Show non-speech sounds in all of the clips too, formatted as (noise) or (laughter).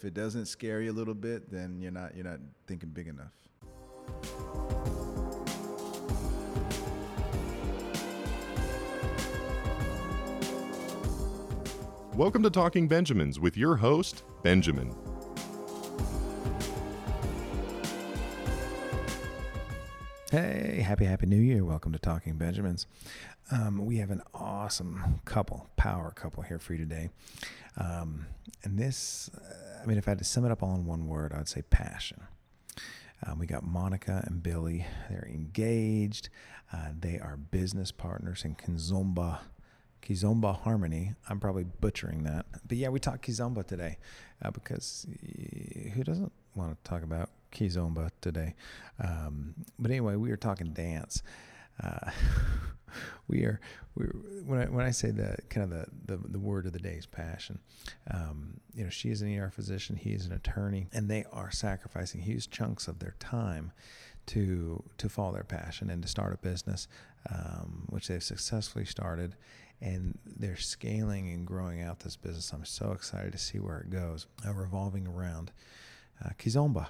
if it doesn't scare you a little bit, then you're not you're not thinking big enough. Welcome to Talking Benjamins with your host, Benjamin. Hey, happy, happy new year. Welcome to Talking Benjamins. Um, we have an awesome couple, power couple here for you today. Um, and this, uh, I mean, if I had to sum it up all in one word, I'd say passion. Um, we got Monica and Billy. They're engaged. Uh, they are business partners in Kizomba, Kizomba Harmony. I'm probably butchering that. But yeah, we talk Kizomba today uh, because who doesn't want to talk about Kizomba today. Um, but anyway, we were talking dance. Uh, (laughs) we are we when I when I say the kind of the the, the word of the day is passion. Um, you know, she is an ER physician, he is an attorney, and they are sacrificing huge chunks of their time to to follow their passion and to start a business, um, which they've successfully started, and they're scaling and growing out this business. I'm so excited to see where it goes, uh, revolving around uh, Kizomba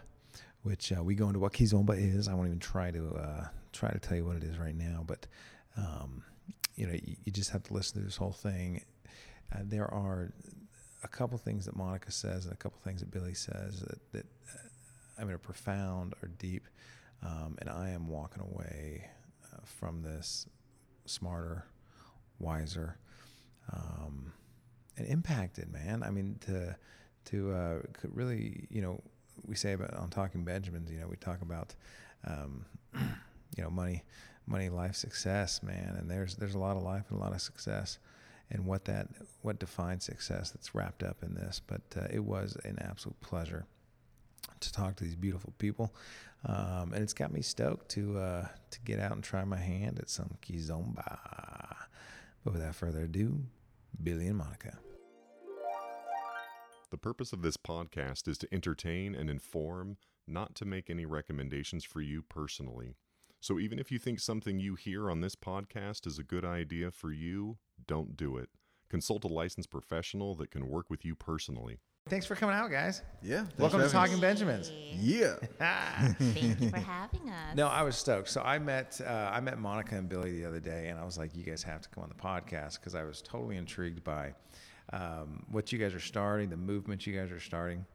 which uh, we go into what Kizomba is. I won't even try to uh, try to tell you what it is right now, but um, you know, you, you, just have to listen to this whole thing. Uh, there are a couple things that Monica says and a couple things that Billy says that, that uh, I mean are profound or deep, um, and I am walking away uh, from this smarter, wiser, um, and impacted. Man, I mean to to uh, really you know we say about on talking Benjamins, you know, we talk about, um, (clears throat) you know, money, money, life, success, man. And there's there's a lot of life and a lot of success, and what that what defines success that's wrapped up in this. But uh, it was an absolute pleasure to talk to these beautiful people, um, and it's got me stoked to uh, to get out and try my hand at some kizomba. But without further ado, Billy and Monica. The purpose of this podcast is to entertain and inform, not to make any recommendations for you personally. So even if you think something you hear on this podcast is a good idea for you, don't do it. Consult a licensed professional that can work with you personally. Thanks for coming out, guys. Yeah. Welcome to Talking us. Benjamins. Yeah. (laughs) Thank you for having us. No, I was stoked. So I met uh, I met Monica and Billy the other day, and I was like, "You guys have to come on the podcast" because I was totally intrigued by um, what you guys are starting, the movement you guys are starting.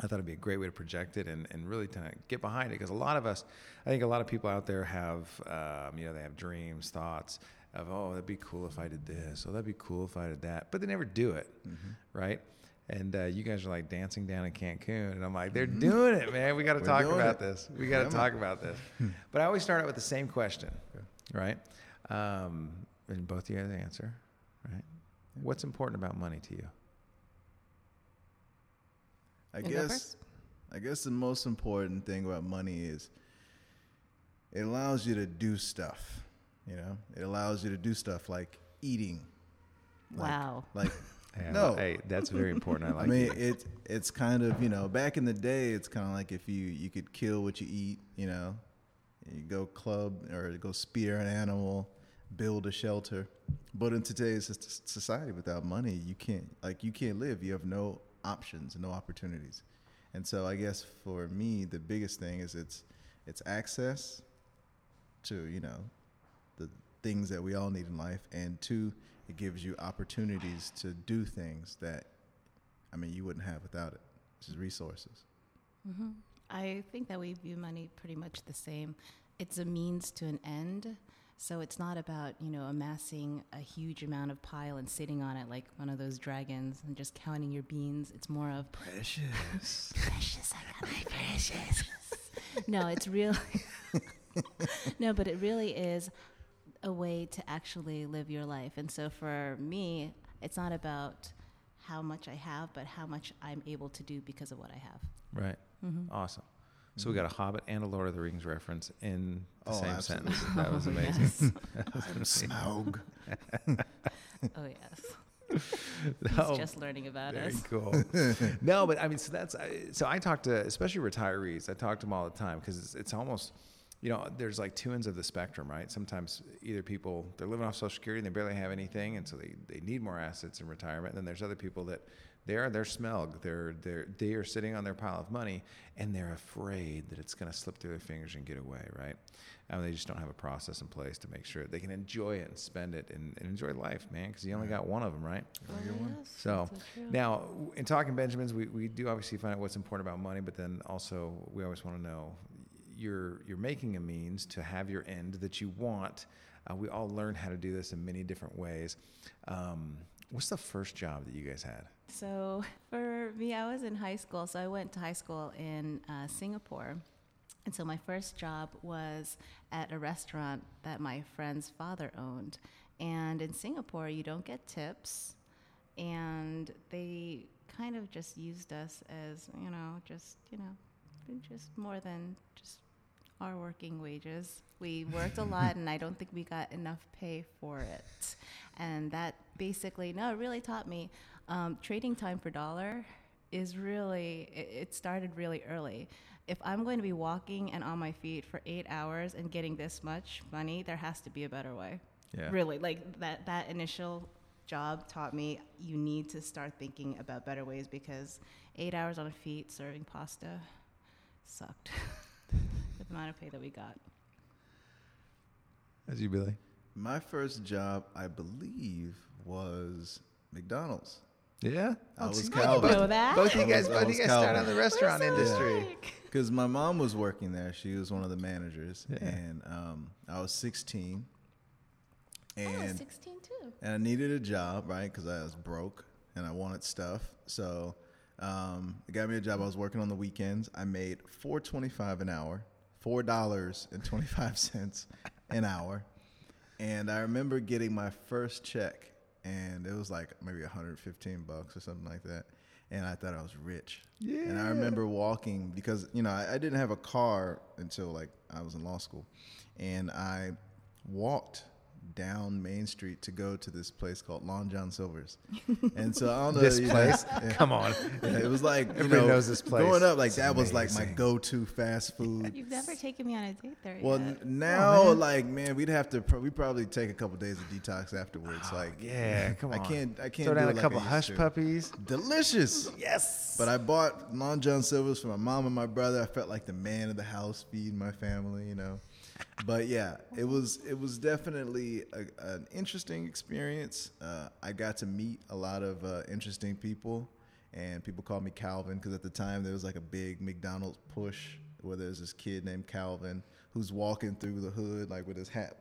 I thought it'd be a great way to project it and, and really kind of get behind it because a lot of us, I think a lot of people out there have, um, you know, they have dreams, thoughts of, oh, that'd be cool if I did this, oh, that'd be cool if I did that, but they never do it, mm-hmm. right? And uh, you guys are like dancing down in Cancun, and I'm like, they're mm-hmm. doing it, man. We got to (laughs) talk about it. this. We got to talk about this. (laughs) but I always start out with the same question, right? Um, and both of you guys answer, right? What's important about money to you? I you guess I guess the most important thing about money is it allows you to do stuff. You know, it allows you to do stuff like eating. Like, wow. Like (laughs) yeah, no, hey, that's very important. I (laughs) like. I mean, it. it it's kind of you know back in the day, it's kind of like if you you could kill what you eat. You know, you go club or go spear an animal build a shelter. But in today's society, without money, you can't like you can't live. You have no options, no opportunities. And so, I guess for me, the biggest thing is it's it's access to you know the things that we all need in life, and two, it gives you opportunities to do things that I mean you wouldn't have without it, which is resources. Mm-hmm. I think that we view money pretty much the same. It's a means to an end so it's not about, you know, amassing a huge amount of pile and sitting on it like one of those dragons and just counting your beans. It's more of precious. (laughs) precious, I got my precious. no, it's really (laughs) No, but it really is a way to actually live your life. And so for me, it's not about how much I have, but how much I'm able to do because of what I have. Right. Mm-hmm. Awesome. So we got a mm-hmm. Hobbit and a Lord of the Rings reference in the oh, same absolutely. sentence. That was (laughs) amazing. (laughs) Smaug. (laughs) oh yes. He's no, just learning about very us. cool. no, but I mean, so that's so I talk to especially retirees. I talk to them all the time because it's, it's almost, you know, there's like two ends of the spectrum, right? Sometimes either people they're living off Social Security and they barely have anything, and so they they need more assets in retirement. And then there's other people that They're they're smug. They're they're they are sitting on their pile of money, and they're afraid that it's going to slip through their fingers and get away. Right? I mean, they just don't have a process in place to make sure they can enjoy it and spend it and, and enjoy life, man. Because you only got one of them, right? Oh, yes, So that's true. now, in talking Benjamins, we, we do obviously find out what's important about money, but then also we always want to know you're you're making a means to have your end that you want. Uh, we all learn how to do this in many different ways. Um, what's the first job that you guys had? So (laughs) for me, I was in high school. So I went to high school in uh, Singapore. And so my first job was at a restaurant that my friend's father owned. And in Singapore, you don't get tips. And they kind of just used us as, you know, just, you know, just more than just our working wages. We worked a lot, (laughs) and I don't think we got enough pay for it. And that basically, no, it really taught me um, trading time per dollar is really, it, it started really early. If I'm going to be walking and on my feet for eight hours and getting this much money, there has to be a better way. Yeah. Really, like that, that initial job taught me you need to start thinking about better ways because eight hours on feet serving pasta sucked. (laughs) with the amount of pay that we got. As you, Billy? My first job, I believe, was McDonald's. Yeah. I was Calvin. Both, that? both of you guys, was- both you guys started in the restaurant industry. Because my mom was working there. She was one of the managers. Yeah. And um, I was 16. And, I was And, 16 too. and I needed a job, right? Because I was broke and I wanted stuff. So um, it got me a job. I was working on the weekends. I made four twenty-five an hour, four dollars and twenty-five cents an hour. And I remember getting my first check, and it was like maybe 115 bucks or something like that. And I thought I was rich. Yeah. And I remember walking because you know I, I didn't have a car until like I was in law school, and I walked down Main Street to go to this place called Long John Silver's. (laughs) And so I don't know This you know, place? yeah. Come on. Yeah, it was like you Everybody know, knows this place. Growing up, like It's that was like my go-to fast food. You've never taken me on a date there Well, yet. n- now like man, we'd have to pro- we probably take a couple days of detox afterwards. Oh, like Oh, Yeah, come on. I can't I can't Throw do down it a like couple I hush to. puppies. Delicious. Yes. But I bought Long John Silver's for my mom and my brother. I felt like the man of the house, feeding my family, you know. But yeah, it was it was definitely a, an interesting experience. Uh, I got to meet a lot of uh, interesting people, and people called me Calvin because at the time there was like a big McDonald's push where there's this kid named Calvin who's walking through the hood like with his hat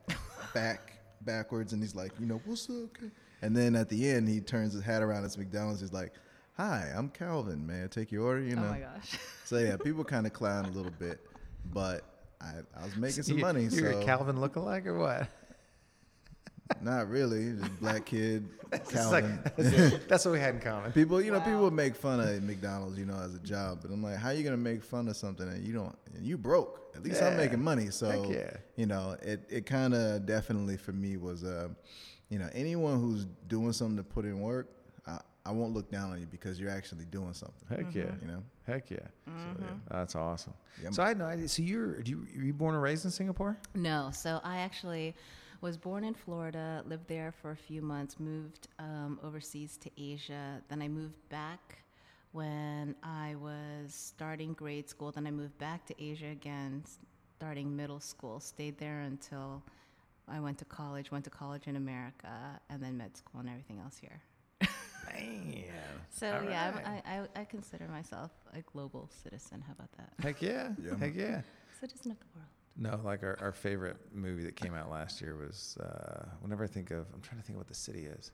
back backwards, and he's like, you know, what's up? Cal-" And then at the end, he turns his hat around. It's McDonald's. He's like, "Hi, I'm Calvin. May I take your order?" You know. oh my gosh. So yeah, people kind of clown a little bit, but I, I was making some You- money, You're so a Calvin lookalike or what? (laughs) not really. Just (laughs) black kid, (laughs) Calvin. like- that's. That's what we had in common. people, you know, people would make fun of McDonald's, you know, as a job, but I'm like, how are you gonna make fun of something and you don't? And you broke. At least I'm making money, so yeah. you know, it it kind of definitely for me was, uh, you know, anyone who's doing something to put in work, I, I won't look down on you because you're actually doing something. Heck yeah. You know. Heck yeah. So, yeah. That's awesome. Yeah. So I had no idea. So you're, do you, were you born and raised in Singapore? No, so I actually was born in Florida, lived there for a few months, moved um, overseas to Asia. Then I moved back when I was starting grade school. Then I moved back to Asia again, starting middle school. Stayed there until I went to college, went to college in America, and then med school and everything else here. Man. So All yeah, right. I'm, I, I, I consider myself a global citizen. How about that? Heck yeah. Yeah. Heck yeah. Citizen of the world. No, like our, our favorite movie that came out last year was, uh, whenever I think of, I'm trying to think of what the city is.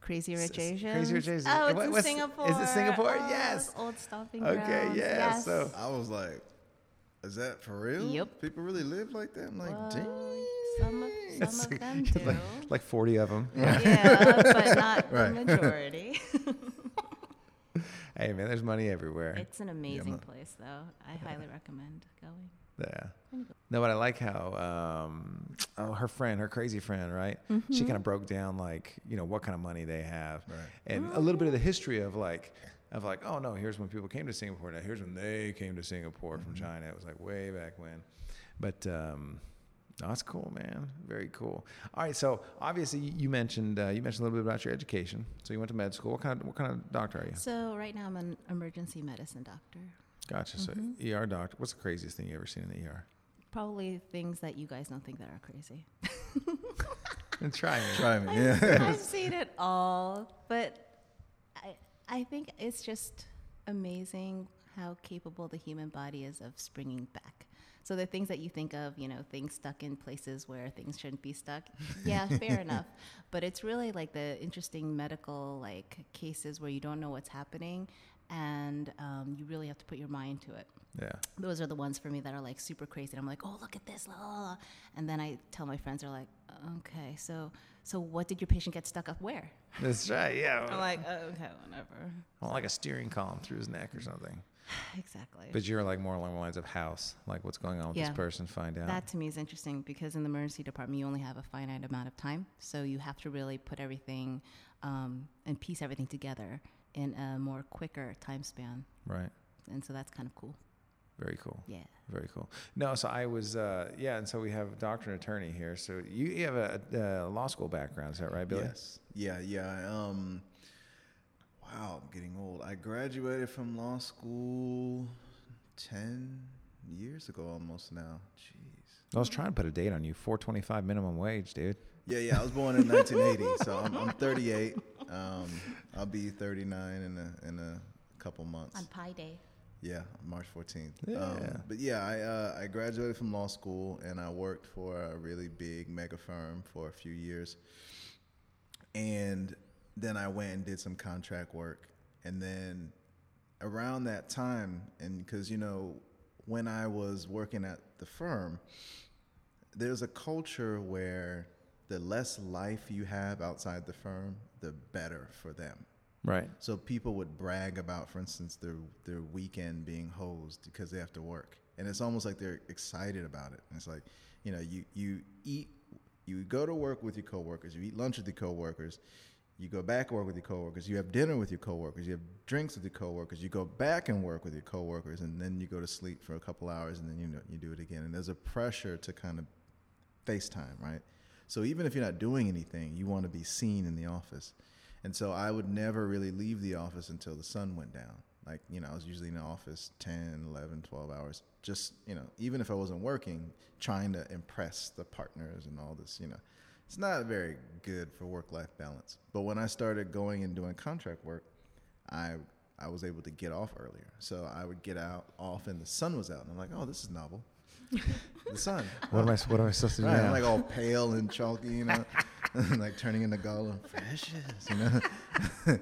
Crazy Rich S- Asians. Crazy Rich Asians. Oh, it's What- in Singapore. is it Singapore? Oh, Yes. Old stomping Okay, yeah, Yes. so- I was like, is that for real? Yep. People really live like that? I'm like, Well, dang. Some of, some of them (laughs) do. like, like 40 of them. yeah, (laughs) but not Right. the majority. (laughs) Hey, man, there's money everywhere. it's an amazing man. place, though. I highly recommend going. Yeah. No, but I like how um, oh, her friend, her crazy friend, right? She kind of broke down like you know what kind of money they have, Right. and a little bit of the history of like of like oh no, here's when people came to Singapore. Now here's when they came to Singapore from China. It was like way back when, but um, That's cool, man. Very cool. All right, so obviously you mentioned uh, you mentioned a little bit about your education. So you went to med school. What kind of what kind of doctor are you? So right now I'm an emergency medicine doctor. Gotcha. So ER doctor. What's the craziest thing you ever seen in the ER? Probably things that you guys don't think that are crazy. And (laughs) try me. (laughs) Try me. I've, Yeah. I've seen it all, but I I think it's just amazing how capable the human body is of springing back. So the things that you think of, you know, things stuck in places where things shouldn't be stuck. Yeah, fair (laughs) enough. But it's really like the interesting medical like cases where you don't know what's happening, and um, you really have to put your mind to it Yeah. those are the ones for me that are like super crazy. And I'm like, oh, look at this, la, la, la. and then I tell my friends, they're like, okay, so so what did your patient get stuck up where? That's right. Yeah. (laughs) I'm like, oh, okay, whatever. Well, like a steering column through his neck or something. (sighs) exactly. But you're like more along the lines of house, like what's going on with Yeah. this person, find out. That to me is interesting because in the emergency department, you only have a finite amount of time. So you have to really put everything um, and piece everything together in a more quicker time span. right. And so that's kind of cool. Very cool. Yeah. Very cool. No, so I was, uh, yeah, and so we have a doctor and attorney here. So you, you have a, a law school background, is that right, Billy? Yes. Yeah, yeah. Um, wow, I'm getting old. I graduated from law school 10 years ago almost now. Jeez. I was trying to put a date on you. 425 minimum wage, dude. Yeah, yeah. I was born in 1980, so I'm, I'm 38. Um, I'll be 39 in a, in a couple months. On Pi Day. Yeah, March 14th. Yeah. Um, but yeah, I uh, I graduated from law school and I worked for a really big mega firm for a few years. And then I went and did some contract work. And then around that time, and because you know, when I was working at the firm, there's a culture where the less life you have outside the firm, the better for them. Right. So people would brag about, for instance, their their weekend being hosed because they have to work, and it's almost like they're excited about it. And it's like, you know, you you eat, you go to work with your coworkers, you eat lunch with your coworkers, you go back and work with your coworkers, you have dinner with your coworkers, you have drinks with your coworkers, you go back and work with your coworkers, and then you go to sleep for a couple hours, and then you know you do it again. And there's a pressure to kind of FaceTime, right? So even if you're not doing anything, you want to be seen in the office. And so I would never really leave the office until the sun went down. Like, you know, I was usually in the office 10, 11, 12 hours. Just, you know, even if I wasn't working, trying to impress the partners and all this, you know. It's not very good for work life balance. But when I started going and doing contract work, I I was able to get off earlier. So I would get out off and the sun was out. And I'm like, oh, this is novel. (laughs) the sun. What am I, what am I supposed to do Right, now? I'm like all pale and chalky, you know, (laughs) (laughs) like turning into Gollum. Precious, you know.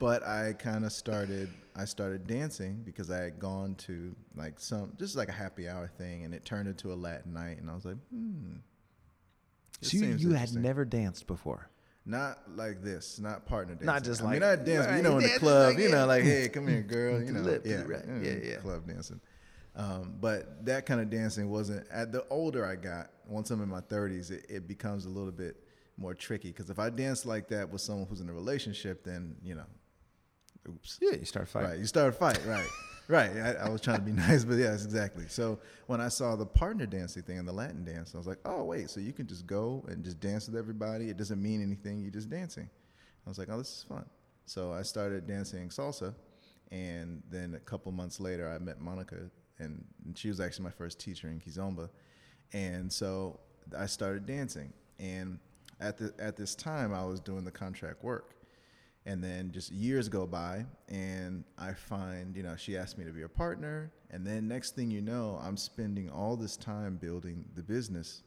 but I kind of started. I started dancing because I had gone to like some just like a happy hour thing, and it turned into a Latin night, and I was like, hmm. So you, you had never danced before. Not like this, not partner dancing. Not just I mean, like- I dance, but you know, in the club, like you know, like, hey, (laughs) come here, girl, you know, Lip, yeah, right, mm, yeah, yeah. club dancing. Um, but that kind of dancing wasn't. At the older I got, once I'm in my 30s, it, it becomes a little bit more tricky. Because if I dance like that with someone who's in a relationship, then you know, oops. Yeah, you start fighting. Right, you start a fight, right, (laughs) right. I, I was trying to be (laughs) nice, but yes, exactly. So when I saw the partner dancing thing and the Latin dance, I was like, oh wait, so you can just go and just dance with everybody. It doesn't mean anything. You're just dancing. I was like, oh, this is fun. So I started dancing salsa, and then a couple months later, I met Monica, and, and she was actually my first teacher in Kizomba, and so I started dancing. And at the at this time, I was doing the contract work. And then just years go by, and I find, you know, she asked me to be her partner. And then next thing you know, I'm spending all this time building the business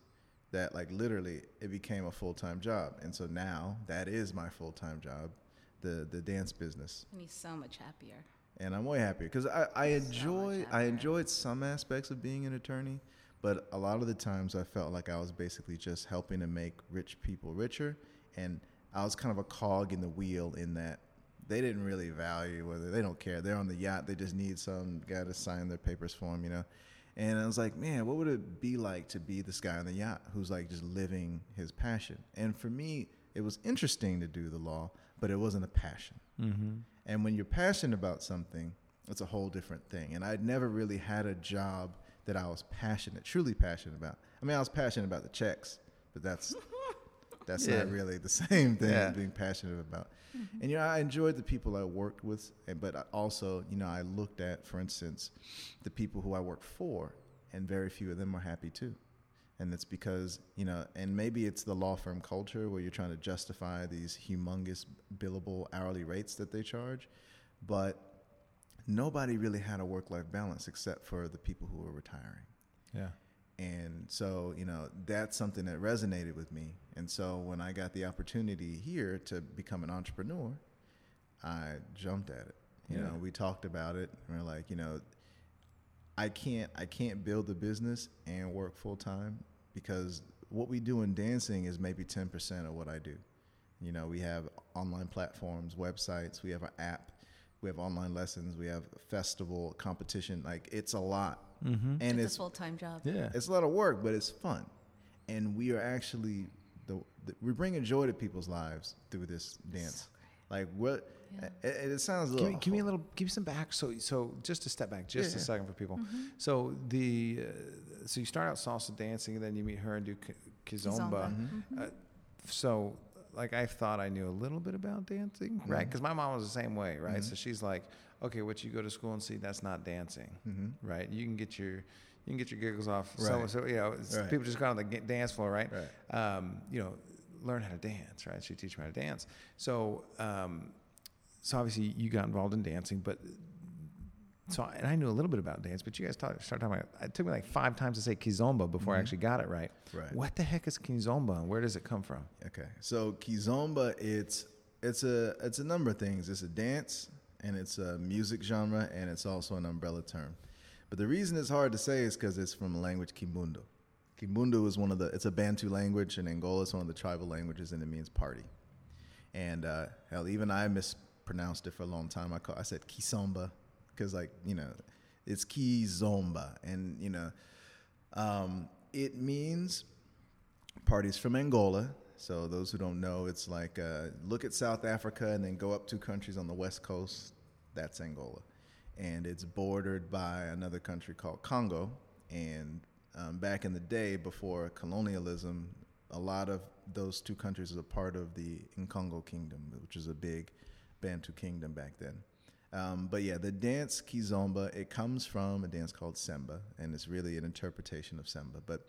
that, like, literally, it became a full time job. And so now that is my full time job, the, the dance business. And he's so much happier. And I'm way happier because I, I enjoy much I enjoyed some aspects of being an attorney, but a lot of the times I felt like I was basically just helping to make rich people richer, and I was kind of a cog in the wheel in that they didn't really value whether they don't care. They're on the yacht. They just need some guy to sign their papers for them, you know. And I was like, man, what would it be like to be this guy on the yacht who's like just living his passion? And for me, it was interesting to do the law, but it wasn't a passion. Mm-hmm. And when you're passionate about something, it's a whole different thing. And I'd never really had a job that I was passionate, truly passionate about. I mean, I was passionate about the checks, but that's (laughs) that's Yeah. not really the (laughs) same thing Yeah. being passionate about. And you know, I enjoyed the people I worked with, but also, you know, I looked at, for instance, the people who I worked for, and very few of them are happy too. And it's because, you know, and maybe it's the law firm culture where you're trying to justify these humongous billable hourly rates that they charge, but nobody really had a work-life balance except for the people who were retiring. Yeah. And so, you know, that's something that resonated with me. And so when I got the opportunity here to become an entrepreneur, I jumped at it. You Yeah. know, we talked about it and we're like, you know, I can't I can't build a business and work full time because what we do in dancing is maybe 10% of what I do. You know, we have online platforms, websites, we have an app, we have online lessons, we have festival, competition, like it's a lot. Mm-hmm. And it's, it's a full time job. Yeah. it's a lot of work, but it's fun, and we are actually the, the we're bringing joy to people's lives through this dance. like what? Yeah. It, it sounds a Give me, give me a little, give me some back. So, so just to step back, just Yeah, a yeah. second for people. Mm-hmm. So the, uh, so you start out salsa dancing, and then you meet her and do ki- kizomba. Kizomba. Mm-hmm. Mhm. Uh, so, like, I thought I knew a little bit about dancing, right? Mhm. Because my mom was the same way, right? Mhm. So she's like, okay, what you go to school and see, that's not dancing, Mhm. right? You can get your, you can get your giggles off. So, Right. so you know, Right. people just go on the dance floor, right? Right. um, you know, learn how to dance, right? She teach me how to dance. So, um, so obviously you got involved in dancing, but so and I knew a little bit about dance, but you guys talk, started talking about. It took me like five times to say kizomba before I Mhm. actually got it right. Right. What the heck is kizomba, and where does it come from? Okay. So kizomba, it's it's a it's a number of things. It's a dance and it's a music genre and it's also an umbrella term. But the reason it's hard to say is because it's from the language Kimbundu. Kimbundu is one of the it's a Bantu language and Angola. is one of the tribal languages and it means party. And uh, hell, even I mispronounced it for a long time. I call, I said kisomba because like you know, it's kizomba, and you know, um, it means parties from Angola. So those who don't know, it's like uh, look at South Africa and then go up two countries on the west coast. That's Angola, and it's bordered by another country called Congo. And um, back in the day, before colonialism, a lot of those two countries was a part of the Nkongo Kingdom, which is a big Bantu kingdom back then. Um, but yeah, the dance kizomba, it comes from a dance called semba, and it's really an interpretation of semba. But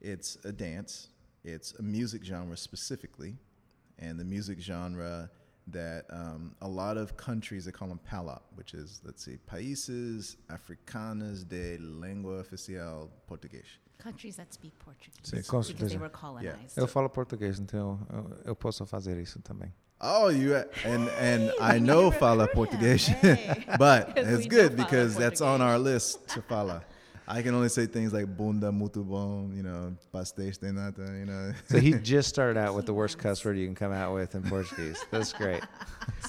it's a dance, it's a music genre specifically, and the music genre that um, a lot of countries they call them PALOP, which is let's see, Países Africanos de Língua Oficial Português. Countries that speak Portuguese Sim, com because they certeza. were colonized. Yeah. Eu falo português, então eu, eu posso fazer isso também. Oh, you and and Hey, (laughs) I know never- fala yeah, Português, hey. (laughs) but (laughs) it's good because that's on our list to fala. I can only say things like bunda, muito bom, you know, pastéis de nata, you know. So he just started out with the worst cuss word you can come out with in Portuguese. That's great.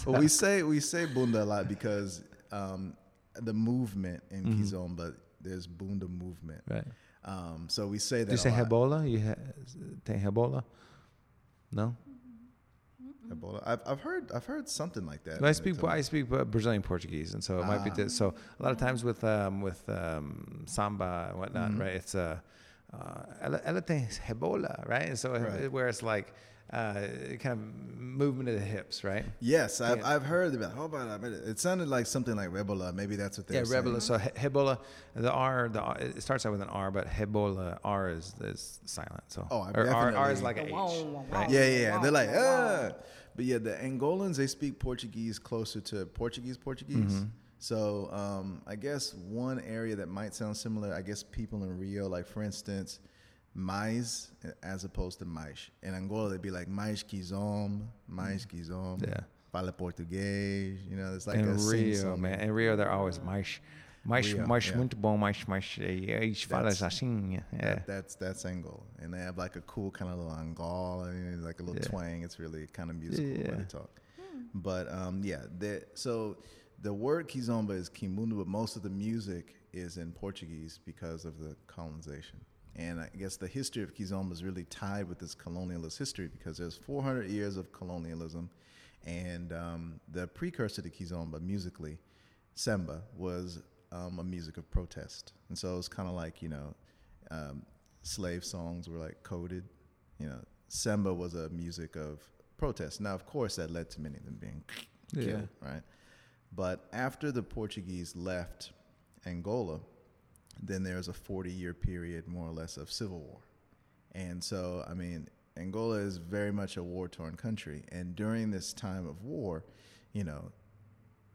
well, we say we say bunda a lot because um, the movement in Mhm. Kizomba, there's bunda movement. Right. Um, so we say that. Do you say a lot. rebola? You ha- tem rebola? No. Ebola. I've, I've heard I've heard something like that. I speak I speak uh, Brazilian Portuguese, and so it might be Ah. this. So a lot of times with um, with um, samba and whatnot, Mhm. right? It's a uh, ela, ela tem rebola, right? And so it- Right. where it's like uh, kind of movement of the hips, right? Yes, I've, Yeah. I've heard about. How about that? It sounded like something like Rebola. Maybe that's what they're Yeah, saying. rebola. So he- rebola, the R, the R, it starts out with an R, but rebola R is is silent. So Oh, I or R, R is like an H. Right? Yeah, yeah, yeah. They're like, ah. But yeah, the Angolans they speak Portuguese closer to Portuguese Portuguese. Mhm. So um, I guess one area that might sound similar, I guess people in Rio, like for instance, mais as opposed to mais. In Angola, they'd be like mais kizom, mais kizom. Yeah. Fala português. You know, it's like in a Rio, man. In Rio, they're always mais, mais, Rio, mais yeah. muito bom, mais, mais. Eles falam assim. Yeah. That, that's that's Angola, and they have like a cool kind of little Angola, and like a little Yeah. twang. It's really kind of musical Yeah. they talk. But um, yeah, the, so the word kizomba is kimbundu, but most of the music is in Portuguese because of the colonization. And I guess the history of kizomba is really tied with this colonialist history because there's 400 years of colonialism, and um, the precursor to kizomba musically, semba, was um, a music of protest, and so it's kind of like you know. Um, slave songs were like coded. You know, samba was a music of protest. Now, of course, that led to many of them being Yeah. killed, right? But after the Portuguese left Angola, then there's a 40 year period, more or less, of civil war. And so, I mean, Angola is very much a war torn country. And during this time of war, you know,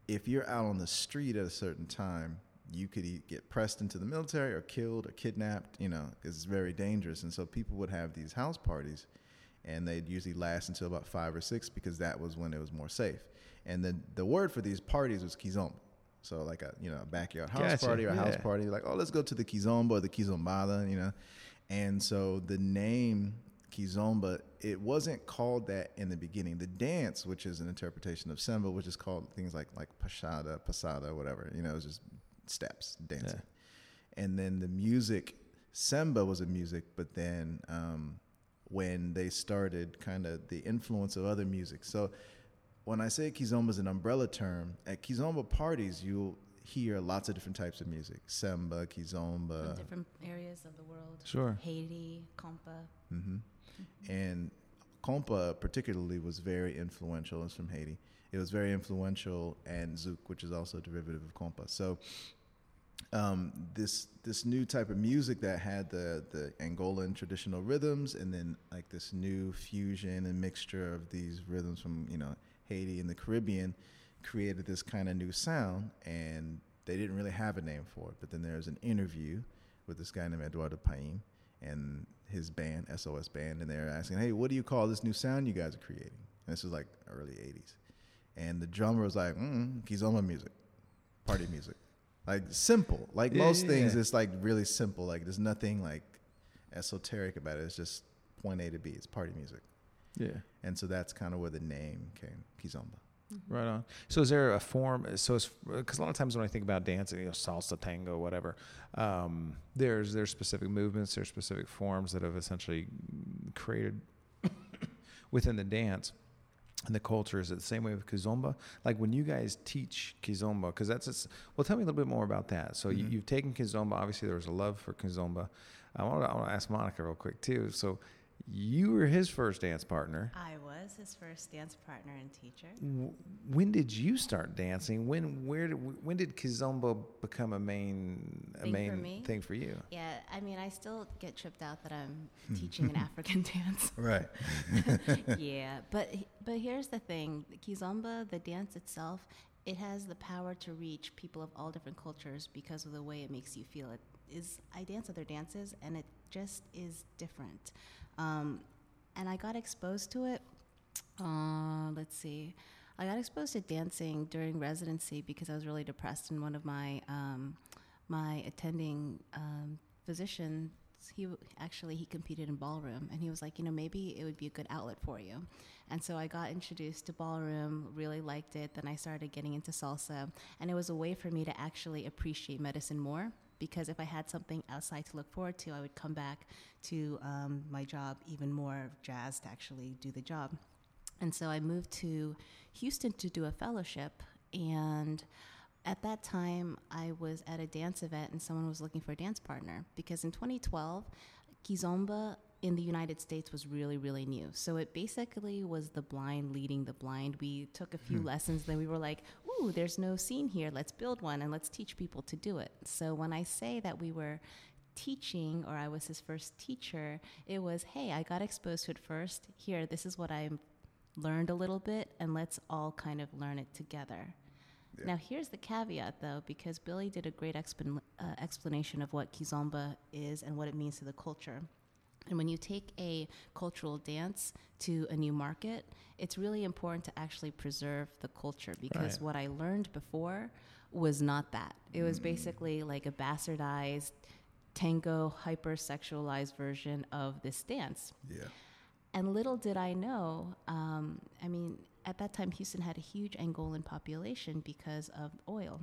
if you're out on the street at a certain time, you could get pressed into the military or killed or kidnapped, you know, because it's very dangerous. And so people would have these house parties, and they'd usually last until about five or six because that was when it was more safe. And then the word for these parties was kizomba. So like a you know a backyard house Gotcha, party or a house yeah. party, like oh let's go to the kizomba or the kizombada, you know. And so the name kizomba, it wasn't called that in the beginning. The dance, which is an interpretation of samba, which is called things like like pashada, pasada, whatever, you know, it's just steps dancing. And then the music, samba was a music, but then um, when they started kind of the influence of other music. So when I say kizomba is an umbrella term, at kizomba parties you'll hear lots of different types of music: samba, kizomba, From different areas of the world. Sure. Haiti, compa. hmm And compa particularly was very influential. It's from Haiti. It was very influential, and zouk, which is also a derivative of compa. So um, this this new type of music that had the the Angolan traditional rhythms, and then like this new fusion and mixture of these rhythms from you know Haiti and the Caribbean, created this kind of new sound, and they didn't really have a name for it. But then there's an interview with this guy named Eduardo Paim and his band SOS Band, and they're asking, "Hey, what do you call this new sound you guys are creating?" And this was like early '80s, and the drummer was like, mm, "Kizomba music, party music." like simple. Like Yeah, most yeah, things, yeah. it's like really simple. Like there's nothing like esoteric about it. It's just point A to B. It's party music, Yeah. and so that's kind of where the name came, Kizomba. Right on. So is there a form? So it's because a lot of times when I think about dancing, you know, salsa, tango, whatever, um, there's there's specific movements, there's specific forms that have essentially created (coughs) within the dance and the culture. Is it the same way with kizomba? Like when you guys teach kizomba, because that's it's, well, tell me a little bit more about that. So you, Mhm. you've taken kizomba. Obviously, there was a love for kizomba. I want to I want to ask Monica real quick too. So you were his first dance partner. I was his first dance partner and teacher. When did you start dancing? When where did, when did kizomba become a main a Thing for main me? thing for you? Yeah, I mean, I still get tripped out that I'm (laughs) teaching an African (laughs) dance. Right. (laughs) yeah, but but here's the thing: kizomba, the dance itself, it has the power to reach people of all different cultures because of the way it makes you feel. It is I dance other dances, and it just is different. Um, and I got exposed to it. Uh, let's see. I got exposed to dancing during residency because I was really depressed, and one of my um, my attending um, physicians he actually he competed in ballroom and he was like you know maybe it would be a good outlet for you and so i got introduced to ballroom really liked it then i started getting into salsa and it was a way for me to actually appreciate medicine more because if i had something outside to look forward to i would come back to um, my job even more jazzed to actually do the job and so I moved to Houston to do a fellowship. And at that time, I was at a dance event and someone was looking for a dance partner because in 2012, Kizomba in the United States was really, really new. So it basically was the blind leading the blind. We took a few lessons, then we were like, ooh, there's no scene here. Let's build one and let's teach people to do it. So when I say that we were teaching or I was his first teacher, it was, hey, I got exposed to it first. Here, this is what I learned a little bit, and let's all kind of learn it together. Yeah. Now, here's the caveat though, because Billy did a great uh, explanation of what Kizomba is and what it means to the culture. And when you take a cultural dance to a new market, it's really important to actually preserve the culture because Right. what I learned before was not that. It was basically like a bastardized tango hypersexualized version of this dance. Yeah. And little did I know, um, I mean, at that time, Houston had a huge Angolan population because of oil.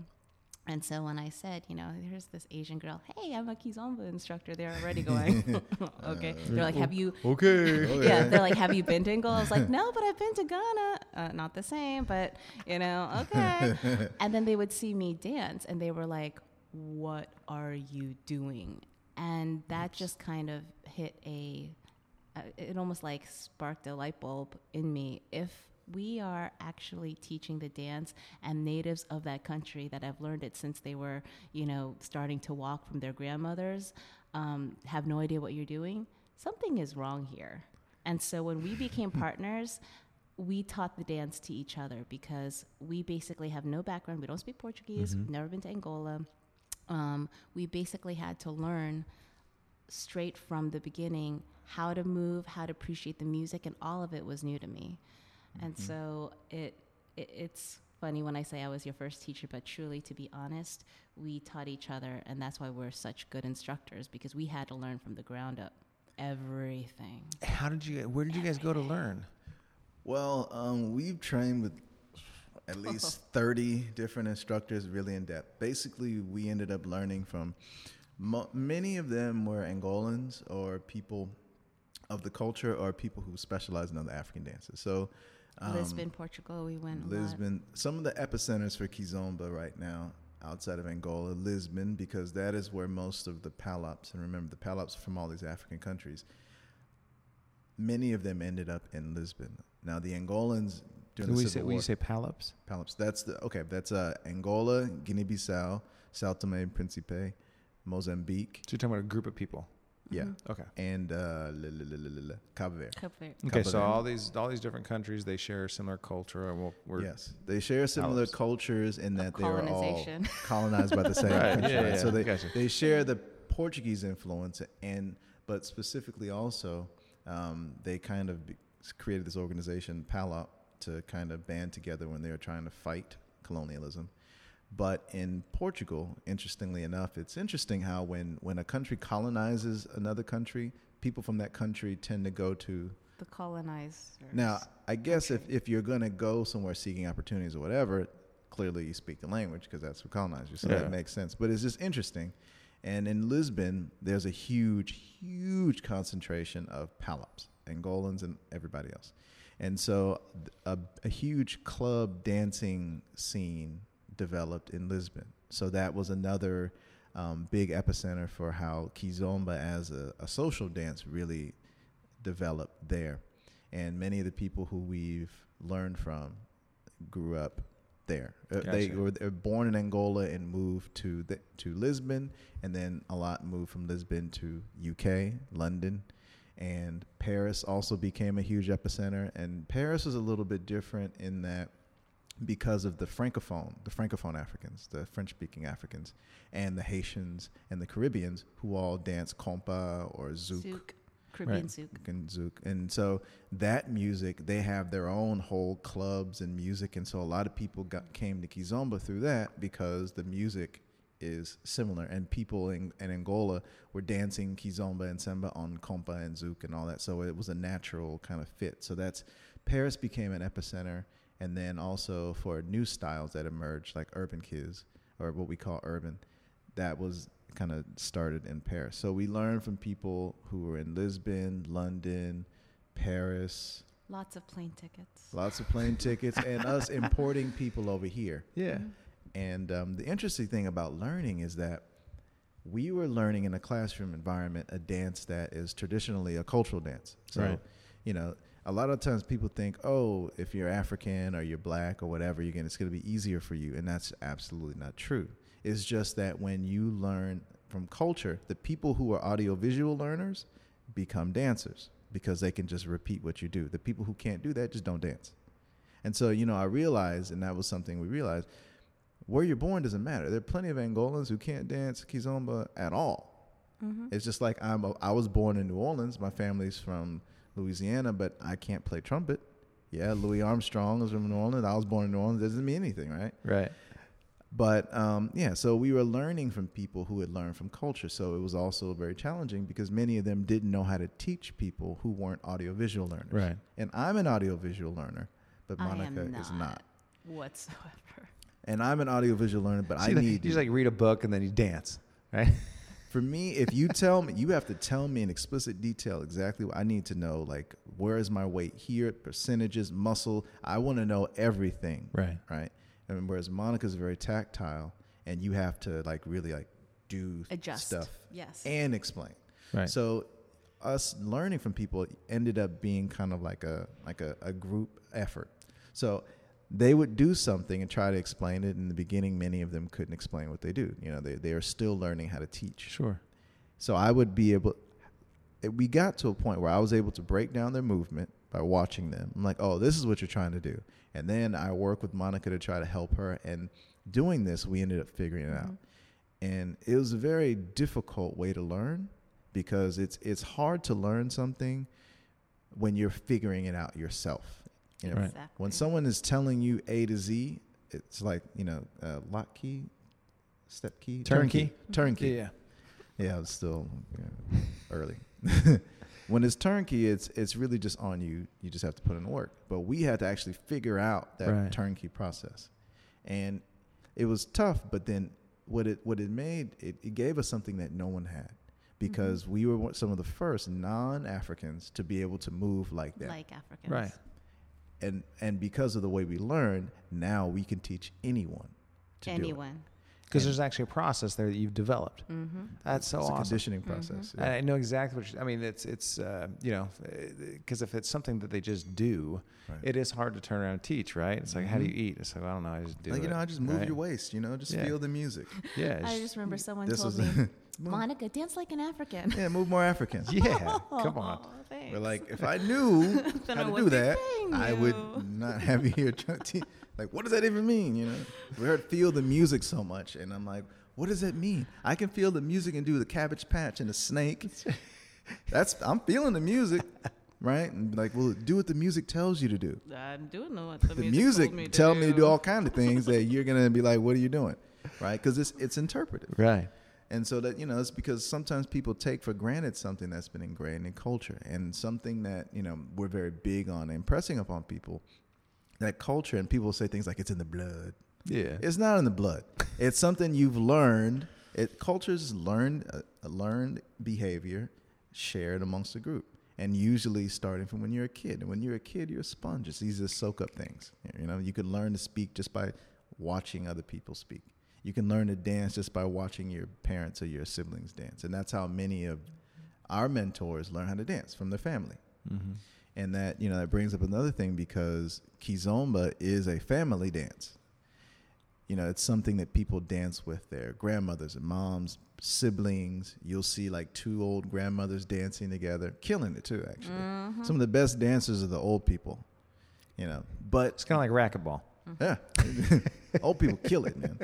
And so when I said, you know, here's this Asian girl, hey, I'm a Kizomba instructor, they're already going, (laughs) (laughs) okay. They're like, have you, Okay. (laughs) yeah, they're like, have you been to Angola? I was like, no, but I've been to Ghana. Uh, not the same, but, you know, okay. and then they would see me dance and they were like, what are you doing? and that just kind of hit a uh, it almost like sparked a light bulb in me if we are actually teaching the dance and natives of that country that have learned it since they were you know starting to walk from their grandmothers um, have no idea what you're doing. Something is wrong here. And so when we became (laughs) partners we taught the dance to each other because we basically have no background. We don't speak portuguese we've never been to angola. Um, we basically had to learn straight from the beginning how to move, how to appreciate the music, and all of it was new to me. And so it, it it's funny when I say I was your first teacher, but truly, to be honest, we taught each other, and that's why we're such good instructors because we had to learn from the ground up everything. How did you? Where did you guys go to learn? Well, um, we've trained with at (laughs) least 30 different instructors, really in depth. Basically, we ended up learning from mo- many of them were Angolans or people of the culture or people who specialize in other African dances. So, um, Lisbon, Portugal, we went. a lot. Lisbon, some of the epicenters for Kizomba right now outside of Angola, Lisbon, because that is where most of the Palops, and remember the Palops from all these African countries, many of them ended up in Lisbon. Now the Angolans during So the we Civil say, War, when you say Palops, Palops, that's the okay. That's uh, Angola, Guinea-Bissau, Sao Tome and Principe, Mozambique, so you're talking about a group of people. Yeah, Okay. and uh, Cabo Verde. Cape Verde. Okay, Couple so of- all these all these different countries they share a similar culture, and we'll, we're yes, they share similar Palops. cultures in that they are all (laughs) colonized by the same (laughs) Right, country. yeah, right? yeah, So they gotcha. they share the Portuguese influence, and but specifically also um, they kind of created this organization Palop to kind of band together when they were trying to fight colonialism. But in Portugal, interestingly enough, it's interesting how when when a country colonizes another country, people from that country tend to go to The colonizers. now, I guess if, if you're going to go somewhere seeking opportunities or whatever, clearly you speak the language because that's what colonized you. So Yeah. that makes sense. But it's just interesting. And in Lisbon, there's a huge, huge concentration of Palops, Angolans, and everybody else. And so a, a huge club dancing scene developed in Lisbon. So that was another um, big epicenter for how Kizomba as a, a social dance really developed there. And many of the people who we've learned from grew up there. Uh, They Gotcha. were they were born in Angola and moved to the, to Lisbon, and then a lot moved from Lisbon to UK, London, and Paris also became a huge epicenter. And Paris was a little bit different in that because of the francophone, the francophone Africans, the French-speaking Africans, and the Haitians and the Caribbeans who all dance compa or zouk Zouk, Caribbean Right. Zouk. and zouk. And so that music, they have their own whole clubs and music, and so a lot of people got came to Kizomba through that because the music is similar, and people in, in Angola were dancing Kizomba and Samba on compa and zouk and all that. So it was a natural kind of fit. So that's Paris became an epicenter, and then also for new styles that emerged like urban kiz or what we call urban that was kind of started in Paris. So we learned from people who were in Lisbon, London, Paris, Lots of plane tickets. lots of plane (laughs) tickets, and us importing people over here. yeah. And um, the interesting thing about learning is that we were learning in a classroom environment a dance that is traditionally a cultural dance. So, Right. you know, a lot of times people think, oh, if you're African or you're black or whatever, you're gonna, it's going to be easier for you. And that's absolutely not true. It's just that when you learn from culture, the people who are audiovisual learners become dancers because they can just repeat what you do. The people who can't do that just don't dance. And so, you know, I realized, and that was something we realized, where you're born doesn't matter. There are plenty of Angolans who can't dance kizomba at all. Mm-hmm. It's just like I'm. A, I was born in New Orleans. My family's from Louisiana, but I can't play trumpet. Yeah, Louis Armstrong is from New Orleans. I was born in New Orleans. Doesn't mean anything, right? Right. But um, yeah, so we were learning from people who had learned from culture. So it was also very challenging because many of them didn't know how to teach people who weren't audiovisual learners. Right. And I'm an audiovisual learner, but Monica am is not not. whatsoever. And I'm an audiovisual learner, but I So you need just you. like read a book and then you dance, right? (laughs) For me, if you tell me, you have to tell me in explicit detail exactly what I need to know. Like, where is my weight here? Percentages, muscle. I want to know everything. Right. Right. And whereas Monica's very tactile, and you have to like really like do Adjust. stuff Yes. and explain. Right. So us learning from people ended up being kind of like a like a, a group effort. So they would do something and try to explain it. In the beginning, many of them couldn't explain what they do. You know, they, they are still learning how to teach. Sure. So I would be able. it- We got to a point where I was able to break down their movement by watching them. I'm like, oh, this is what you're trying to do, and then I work with Monica to try to help her. And doing this, we ended up figuring it mm-hmm. out, and it was a very difficult way to learn because it's it's hard to learn something when you're figuring it out yourself. You know, Right. Exactly. when someone is telling you A to Z, it's like you know, uh, lock key, step key, Turnkey? turnkey. Yeah. Yeah, it's still yeah, (laughs) early. (laughs) when it's turnkey, it's it's really just on you. You just have to put in the work. But we had to actually figure out that Right. turnkey process, and it was tough. But then what it what it made it, it gave us something that no one had because we were some of the first non-Africans to be able to move like that. like Africans. Right. And and because of the way we learn now we can teach anyone to. Anyone. Because there's actually a process there that you've developed. Mm-hmm. That's so it's a awesome. conditioning process. And I know exactly what you, I mean. It's it's uh, you know because if it's something that they just do, Right. it is hard to turn around and teach, right? It's like how do you Mhm. eat? It's like I don't know. I just do like you know, I just move right? your waist. You know, just Yeah. feel the music. Yeah. I just remember someone This told me, (laughs) move- Monica, dance like an African. yeah, move more African. (laughs) yeah. Come oh, on. Aw, thanks. But like, if I knew (laughs) how to do that, I would not have you here. trying to- like, what does that even mean? You know, we heard feel the music so much, and I'm like, what does that mean? I can feel the music and do the Cabbage Patch and the snake. That's (laughs) I'm feeling the music, right? And like, well, do what the music tells you to do. I'm doing what the, The music, tell me to do all kind of things that you're gonna be like, what are you doing, right? Because it's it's interpretive. Right. And so that, you know, it's because sometimes people take for granted something that's been ingrained in culture and something that, you know, we're very big on impressing upon people that culture and people say things like it's in the blood. Yeah. It's not in the blood. It's something you've learned. It culture's learned uh, a learned behavior shared amongst a group. And usually starting from when you're a kid. And when you're a kid, you're a sponge. It's easy to soak up things. You know, you can learn to speak just by watching other people speak. You can learn to dance just by watching your parents or your siblings dance. And that's how many of our mentors learn how to dance from their family. Mm-hmm. And that, you know, that brings up another thing because Kizomba is a family dance. You know, it's something that people dance with their grandmothers and moms, siblings. You'll see like two old grandmothers dancing together, killing it too, actually. Mm-hmm. Some of the best dancers are the old people, you know. But It's kind of like racquetball. yeah, (laughs) old people kill it, man.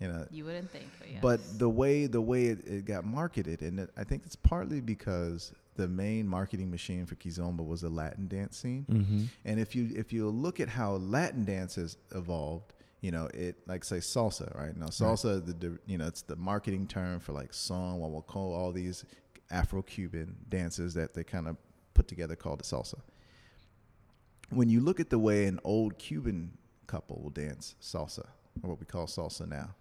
You know, You wouldn't think, but yeah. but the way the way it, it got marketed, and it, I think it's partly because the main marketing machine for Kizomba was the Latin dance scene. Mm-hmm. And if you if you look at how Latin dance has evolved, you know, it like say salsa, right? Now salsa, the, the you know, it's the marketing term for like son, what we'll call all these Afro-Cuban dances that they kind of put together called the salsa. When you look at the way an old Cuban couple will dance salsa, or what we call salsa now,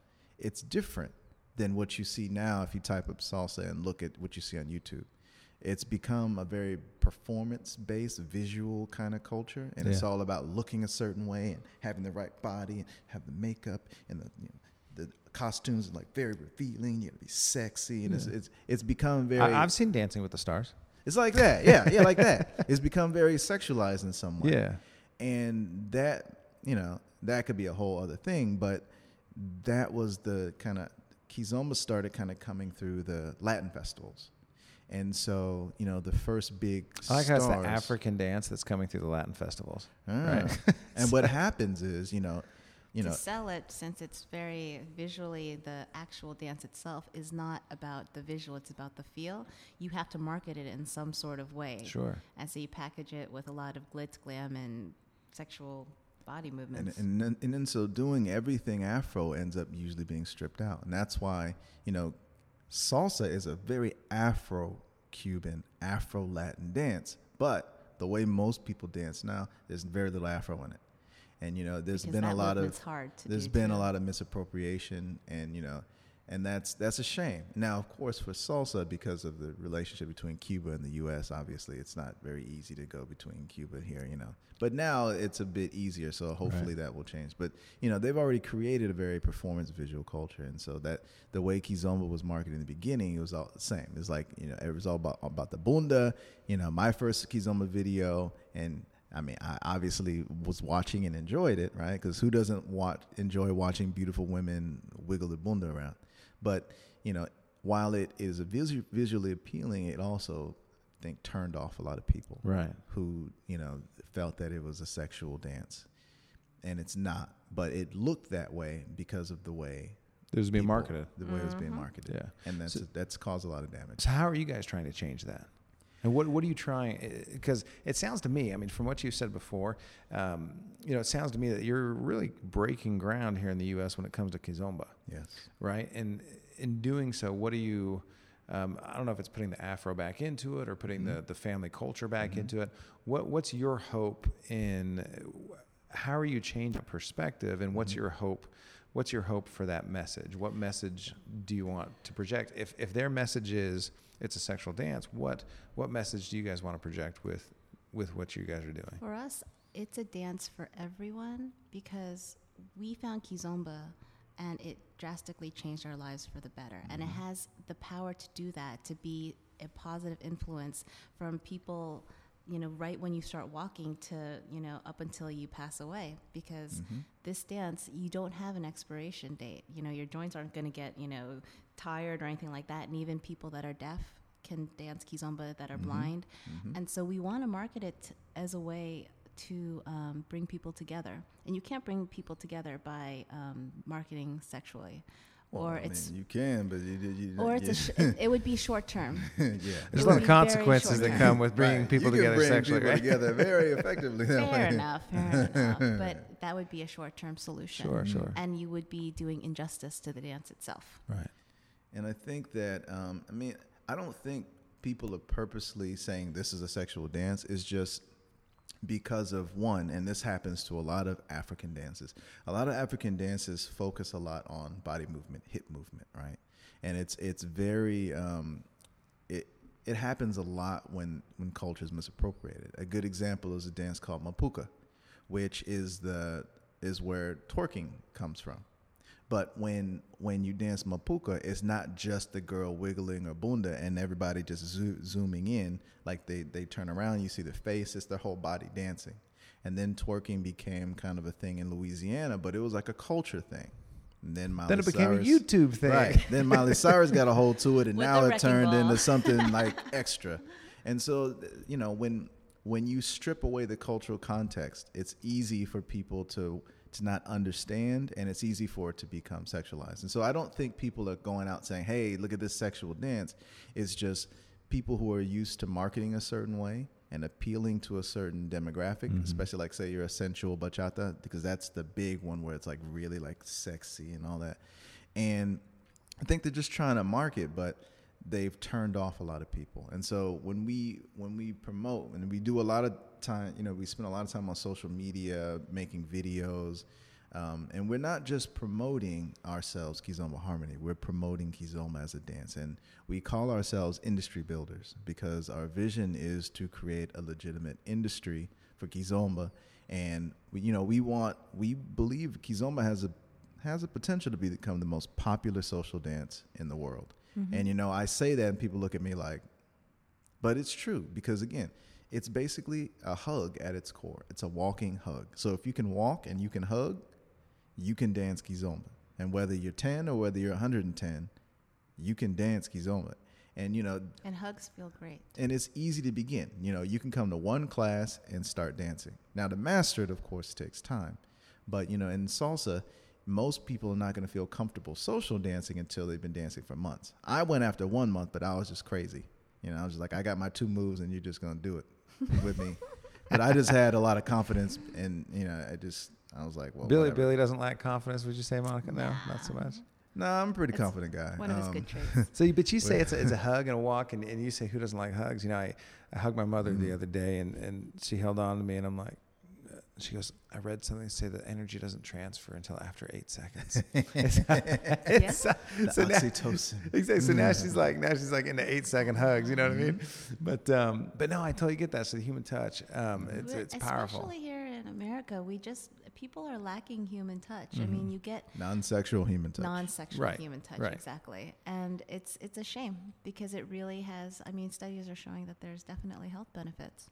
it's different than what you see now if you type up salsa and look at what you see on YouTube. It's become a very performance based, visual kind of culture. And it's all about looking a certain way and having the right body and have the makeup and the, you know, the costumes are like very revealing. You gotta be sexy. And it's, it's, it's become very. I, I've seen Dancing with the Stars. It's like that. Yeah, yeah, like that. (laughs) It's become very sexualized in some way. Yeah. And that, you know, that could be a whole other thing, but that was the kind of Kizomba started kind of coming through the Latin festivals. And so, you know, the first big I like how it's the stars- African dance that's coming through the Latin festivals. Ah. Right. (laughs) and what happens is, you know, you to know, sell it, since it's very visually, the actual dance itself is not about the visual; it's about the feel. You have to market it in some sort of way, Sure. and so you package it with a lot of glitz, glam, and sexual body and, movements. and, then, and in so doing, everything Afro ends up usually being stripped out. And that's why, you know, salsa is a very Afro Cuban, Afro Latin dance. But the way most people dance now, there's very little Afro in it. And, you know, there's Because been a lot of movement's hard to there's been a lot of misappropriation and you know and that's that's a shame. Now, of course, for salsa, because of the relationship between Cuba and the U.S., obviously, it's not very easy to go between Cuba here, you know. But now it's a bit easier, so hopefully that will change. But you know, they've already created a very performance visual culture, and so that the way Kizomba was marketed in the beginning, it was all the same. It's like you know, it was all about about the bunda. You know, my first Kizomba video, and I mean, I obviously was watching and enjoyed it, right? Because who doesn't watch enjoy watching beautiful women wiggle the bunda around? But you know, while it is a visu- visually appealing, it also I think turned off a lot of people, Right. Who you know felt that it was a sexual dance, and it's not. But it looked that way because of the way It was being people- marketed. the way it was being mm-hmm. marketed, Yeah. and that's So- that's caused a lot of damage. So how are you guys trying to change that? And what what are you trying? Because it sounds to me, I mean, from what you've said before, um, you know, it sounds to me that you're really breaking ground here in the U.S. when it comes to kizomba, Yes. right? And in doing so, what do you? Um, I don't know if it's putting the Afro back into it or putting the the family culture back into it. What what's your hope in? How are you changing perspective, and what's your hope? What's your hope for that message? What message do you want to project? If if their message is it's a sexual dance, what what message do you guys want to project with with what you guys are doing? For us, it's a dance for everyone because we found Kizomba and it drastically changed our lives for the better. And it mm-hmm. has the power to do that, to be a positive influence from people, you know, right when you start walking to, you know, up until you pass away. Because this dance, you don't have an expiration date. You know, your joints aren't going to get, you know, tired or anything like that. And even people that are deaf can dance kizomba that are blind. And so we want to market it as a way to um, bring people together. And you can't bring people together by um, marketing sexually. Well, or I it's mean, you can, but you, you, or it's a sh- it, (laughs) it would be short term. (laughs) yeah. There's a lot of consequences that come with bringing Right. people You can together bring sexually, people right? together very effectively. fair way. enough, fair (laughs) enough. But that would be a short term solution. Sure, sure. And you would be doing injustice to the dance itself. Right. And I think that, um, I mean, I don't think people are purposely saying this is a sexual dance. It's just because of one, and this happens to a lot of African dances. A lot of African dances focus a lot on body movement, hip movement, right? And it's it's very um, it it happens a lot when when culture is misappropriated. A good example is a dance called mapouka, which is the is where twerking comes from. But when when you dance mapouka, it's not just the girl wiggling her bunda and everybody just zo- zooming in. Like they they turn around, you see the face. It's their whole body dancing. And then twerking became kind of a thing in Louisiana, but it was like a culture thing. And then Miley Then it became a YouTube thing. Right. Then Miley Cyrus got a hold to it, and With now it turned ball. into something (laughs) like extra. And so, you know, when when you strip away the cultural context, it's easy for people to to not understand, and it's easy for it to become sexualized. And so, I don't think people are going out saying, "Hey, look at this sexual dance." It's just people who are used to marketing a certain way and appealing to a certain demographic, mm-hmm. especially like say you're a sensual bachata, because that's the big one where it's like really like sexy and all that. And I think they're just trying to market, but they've turned off a lot of people. And so when we when we promote and we do a lot of time, you know, we spend a lot of time on social media making videos. Um, and we're not just promoting ourselves, Kizomba Harmony. We're promoting Kizomba as a dance, and we call ourselves industry builders because our vision is to create a legitimate industry for Kizomba. And we, you know, we want, we believe Kizomba has a has a potential to become the most popular social dance in the world. And you know, I say that, and people look at me like, but it's true because again, it's basically a hug at its core. It's a walking hug. So if you can walk and you can hug, you can dance kizomba. And whether you're 10 or whether you're 110, you can dance kizomba. And you know, And hugs feel great. and it's easy to begin. You know, you can come to one class and start dancing. Now, to master it, of course, takes time. But, you know, in salsa, most people are not going to feel comfortable social dancing until they've been dancing for months. I went after one month, but I was just crazy. You know, I was just like, I got my two moves and you're just going to do it with me. But I just had a lot of confidence and, you know, I just, I was like, well, Billy whatever. Billy doesn't lack confidence. Would you say, Monica? No, not so much. No, I'm a pretty That's confident guy. One of his Um, good traits. (laughs) So, you- but you say it's a, it's a hug and a walk, and, and you say who doesn't like hugs? You know, I, I hugged my mother Mm-hmm. the other day, and, and she held on to me, and I'm like, she goes, I read something say that energy doesn't transfer until after eight seconds. (laughs) It's- so The now- oxytocin. (laughs) Exactly. So now she's like, now she's like into eight second hugs. You know what I mean? But um, but no, I totally get that. So the human touch, um, it's But it's powerful. Especially here in America, we just people are lacking human touch. I Mm-hmm. mean, you get Non-sexual human touch. non-sexual Right, human touch right. exactly, and it's it's a shame because it really has. I mean, studies are showing that there's definitely health benefits.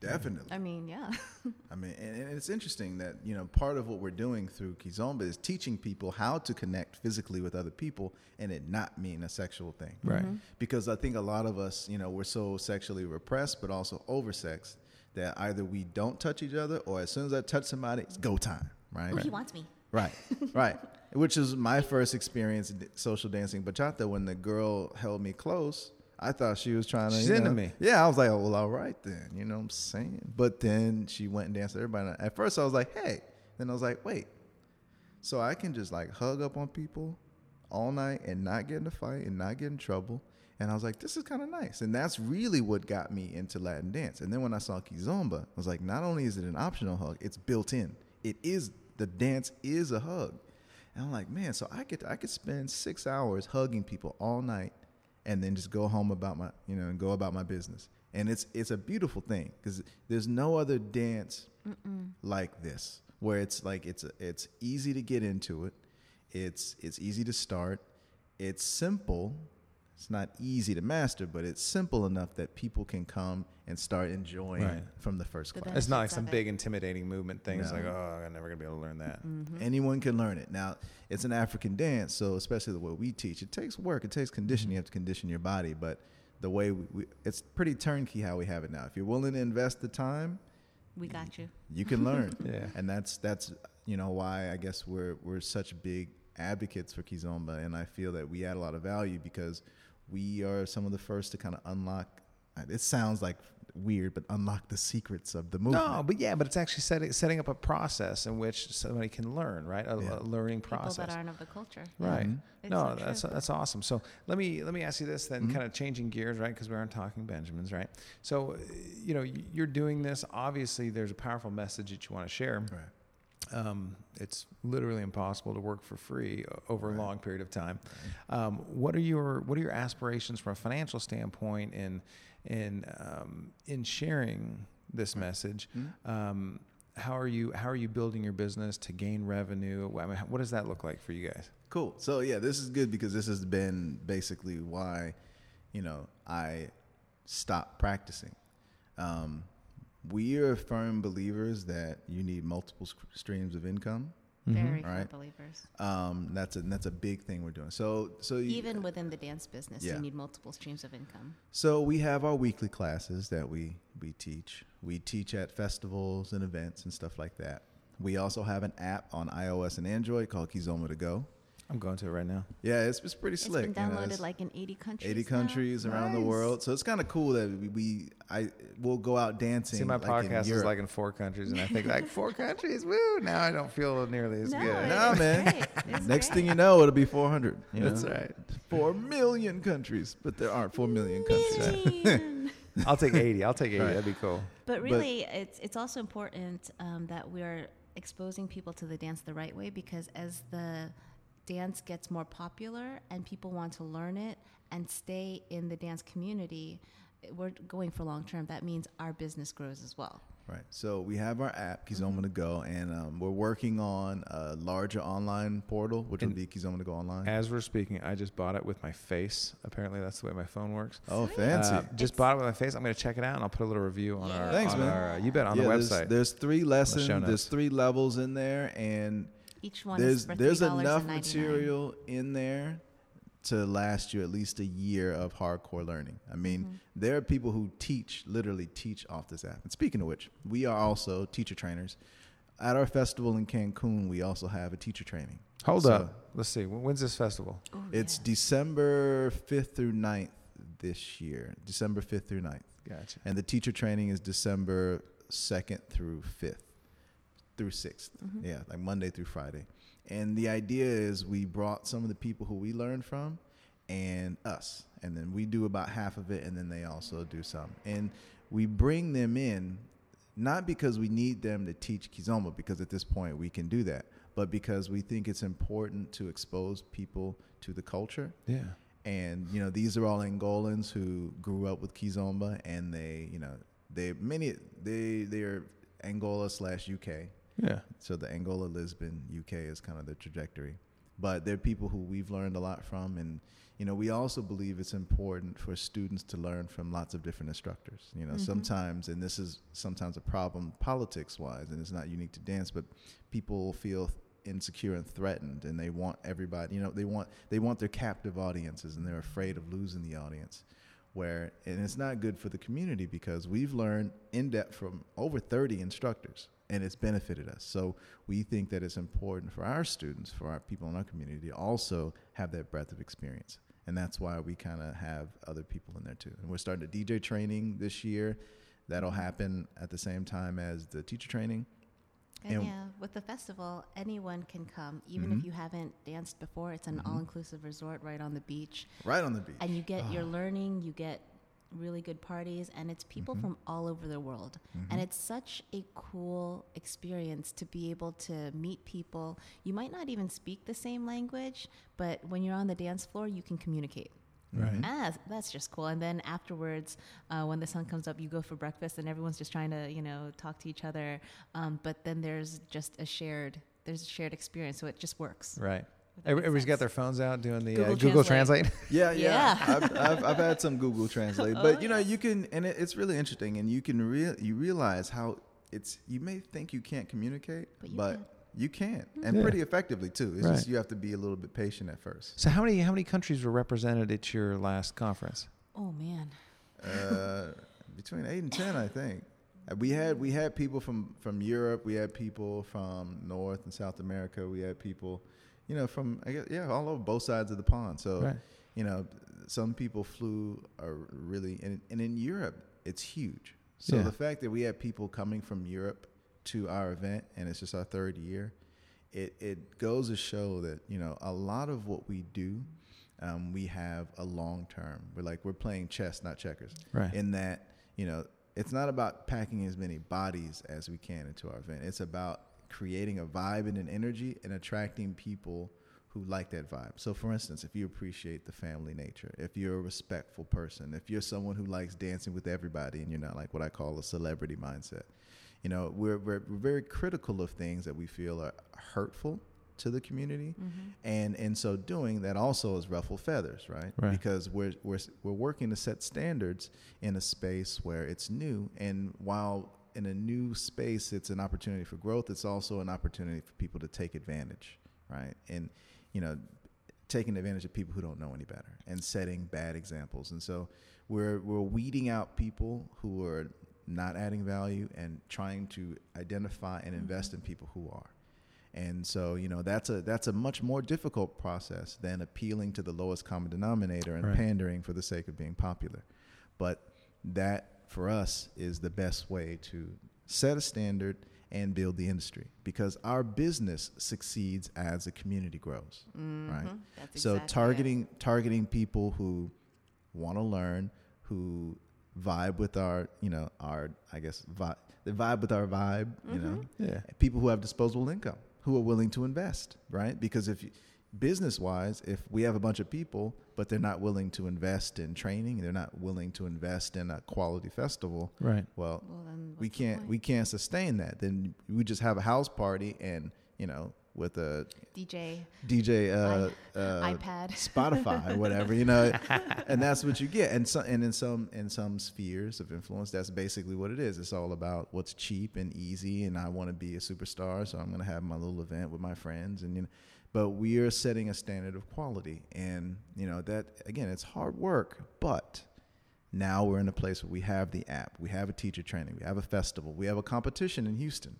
Definitely. I mean, yeah. (laughs) I mean, and, and it's interesting that you know part of what we're doing through Kizomba is teaching people how to connect physically with other people, and it not mean a sexual thing. Right. Mm-hmm. Because I think a lot of us, you know, we're so sexually repressed, but also oversexed that either we don't touch each other, or as soon as I touch somebody, it's go time. Right. Ooh, he wants me. Right, (laughs) right. Which is my first experience in social dancing bachata. When the girl held me close, I thought she was trying to. She's into know- me. Yeah, I was like, well, all right then. You know what I'm saying? But then she went and danced with everybody. At first, I was like, hey. Then I was like, wait. So I can just like hug up on people all night and not get in a fight and not get in trouble. And I was like, this is kind of nice. And that's really what got me into Latin dance. And then when I saw Kizomba, I was like, not only is it an optional hug, it's built in. It is, the dance is a hug. And I'm like, man, so I could, I could spend six hours hugging people all night and then just go home about my, you know, and go about my business. And it's, it's a beautiful thing because there's no other dance like this where it's like it's it's easy to get into it. It's it's easy to start. It's simple it's not easy to master but it's simple enough that people can come and start enjoying Right. from the first The class It's not like some it. big intimidating movement thing. It's like, oh, I'm never gonna be able to learn that. Mm-hmm. anyone can learn it now it's an african dance so especially the way we teach it takes work it takes conditioning you mm-hmm. have to condition your body but the way we, we it's pretty turnkey how we have it now if you're willing to invest the time We got you. you can learn. (laughs) Yeah. And that's that's you know why I guess we're we're such big advocates for Kizomba and I feel that we add a lot of value because we are some of the first to kind of unlock it sounds like weird but unlock the secrets of the movement. No, but yeah, but it's actually setting setting up a process in which somebody can learn, right? A, Yeah. a learning People process. that aren't of the culture. Right. Mhm. No, so that's true. that's awesome. So let me let me ask you this then, Mhm. kind of changing gears, right? Because we aren't talking Benjamins, right? So, uh, you know, you're doing this. Obviously, there's a powerful message that you want to share. Right. Um, it's literally impossible to work for free over a Right. long period of time. Um, what are your what are your aspirations from a financial standpoint in in um, in sharing this message? Mhm. Um, how are you how are you building your business to gain revenue? I mean, what does that look like for you guys? Cool. So yeah, this is good because this has been basically why, you know, I stopped practicing. Um, we are firm believers that you need multiple sc- streams of income. Very All firm right. believers. Um, that's a that's a big thing we're doing. So so you, Even within the dance business, Yeah. you need multiple streams of income. So we have our weekly classes that we we teach. We teach at festivals and events and stuff like that. We also have an app on iOS and Android called Kizomba to Go. I'm going to it right now. Yeah, it's, it's pretty It's slick. been you know, downloaded it's like in 80 countries. 80 now. countries around the world. So it's kind of cool that we, we I will go out dancing. See, my like podcast is like in four countries, and I think like four (laughs) countries. Woo! Now I don't feel nearly as No, good. it- No, It's man. great. Next thing you know, it'll be 400. you That's know? right. Four million countries, but there aren't four million countries. Man. (laughs) I'll take 80. I'll take 80. Right. That'd be cool. But really, it's it's also important um, that we're exposing people to the dance the right way because as the dance gets more popular and people want to learn it and stay in the dance community, we're going for long term. That means our business grows as well. Right. So we have our app, Kizomba to Go, and um, we're working on a larger online portal, which will And- be Kizomba to Go online. As we're speaking, I just bought it with my face. Apparently, that's the way my phone works. oh, Sweet. fancy. Uh, just It's- bought it with my face. I'm going to check it out, and I'll put a little review on our. Thanks, on man. Our, uh, you bet on yeah, the there's, website. there's three lessons. show There's three levels in there, and Each one there's is for there's $3.99. enough material in there to last you at least a year of hardcore learning. I mean, Mm-hmm. there are people who teach, literally teach off this app. And speaking of which, we are also teacher trainers. At our festival in Cancun, we also have a teacher training. Hold So, up. Let's see. When's this festival? Ooh, It's yeah. December 5th through 9th this year. December 5th through 9th. Gotcha. And the teacher training is December 2nd through 5th through 6th. Mhm. Yeah, like Monday through Friday. And the idea is we brought some of the people who we learned from and us. And then we do about half of it and then they also do some. And we bring them in not because we need them to teach Kizomba, because at this point we can do that, but because we think it's important to expose people to the culture. Yeah. And you know, these are all Angolans who grew up with Kizomba, and they, you know, they many they they're Angola slash UK. Yeah. So the Angola Lisbon UK is kind of the trajectory. But they're people who we've learned a lot from, and you know, we also believe it's important for students to learn from lots of different instructors. You know, Mhm. sometimes, and this is sometimes a problem politics wise, and it's not unique to dance, but people feel insecure and threatened, and they want everybody. You know, they want they want their captive audiences, and they're afraid of losing the audience. Where and it's not good for the community because we've learned in depth from over 30 instructors and it's benefited us. So we think that it's important for our students, for our people in our community to also have that breadth of experience. And that's why we kind of have other people in there too. And we're starting a DJ training this year. That'll happen at the same time as the teacher training. And, And- yeah, with the festival, anyone can come, even Mhm. if you haven't danced before. It's an Mhm. all-inclusive resort right on the beach, Right on the beach. and you get Ah. you're learning. You get really good parties, and it's people Mhm. from all over the world. Mhm. And it's such a cool experience to be able to meet people. You might not even speak the same language, but when you're on the dance floor, you can communicate. Right. Ah, that's just cool. And then afterwards, uh, when the sun comes up, you go for breakfast, and everyone's just trying to, you know, talk to each other. Um, but then there's just a shared, there's a shared experience, so it just works. Right. If that Every- makes Everybody's got their phones out doing the Google uh, Google Translate. Translate. (laughs) (laughs) Yeah, yeah. Yeah. I've, I've, I've had some Google Translate, (laughs) Oh, but you know, yeah. you can, and it, it's really interesting, and you can real you realize how it's. You may think you can't communicate, But you but can. you can, and Yeah. pretty effectively too. It's Right. just you have to be a little bit patient at first. so how many how many countries were represented at your last conference? Oh man, Uh, between eight and ten, I think. Uh, We had we had people from from Europe. We had people from North and South America. We had people, you know, from I guess yeah, all over both sides of the pond. So Right. you know, some people flew are really and, and in Europe it's huge. So Yeah. the fact that we had people coming from Europe to our event and it's just our third year, it it goes to show that you know a lot of what we do, um, we have a long term. We're like we're playing chess, not checkers. Right. In that you know it's not about packing as many bodies as we can into our event. It's about creating a vibe and an energy and attracting people who like that vibe. So, for instance, if you appreciate the family nature, if you're a respectful person, if you're someone who likes dancing with everybody and you're not like what I call a celebrity mindset, you know, we're, we're, we're very critical of things that we feel are hurtful to the community. Mm-hmm. And in so doing, that also is ruffle feathers, right? Right. Because we're, we're, we're working to set standards in a space where it's new. And while in a new space, it's an opportunity for growth, it's also an opportunity for people to take advantage, right? And, you know, taking advantage of people who don't know any better and setting bad examples. And so we're, we're weeding out people who are not adding value and trying to identify and mm-hmm. invest in people who are. And so, you know, that's a that's a much more difficult process than appealing to the lowest common denominator and Right. pandering for the sake of being popular. But that for us is the best way to set a standard and build the industry because our business succeeds as the community grows, right? Mhm. That's so exactly it. targeting targeting people who want to learn, who vibe with our, you know, our I guess vibe, they vibe with our vibe, you know, Yeah. people who have disposable income, who are willing to invest, right? Because if you, business wise, if we have a bunch of people, but they're not willing to invest in training, they're not willing to invest in a quality festival, Right. well, Well, then we can't we can't sustain that. Then we just have a house party and you know with a DJ, DJ uh, uh, iPad. (laughs) Spotify, whatever, you know, and that's what you get. And so, and in some in some spheres of influence, that's basically what it is. It's all about what's cheap and easy, and I want to be a superstar, so I'm going to have my little event with my friends, and you know. But we are setting a standard of quality, and you know that again, it's hard work, but now we're in a place where we have the app, we have a teacher training, we have a festival, we have a competition in Houston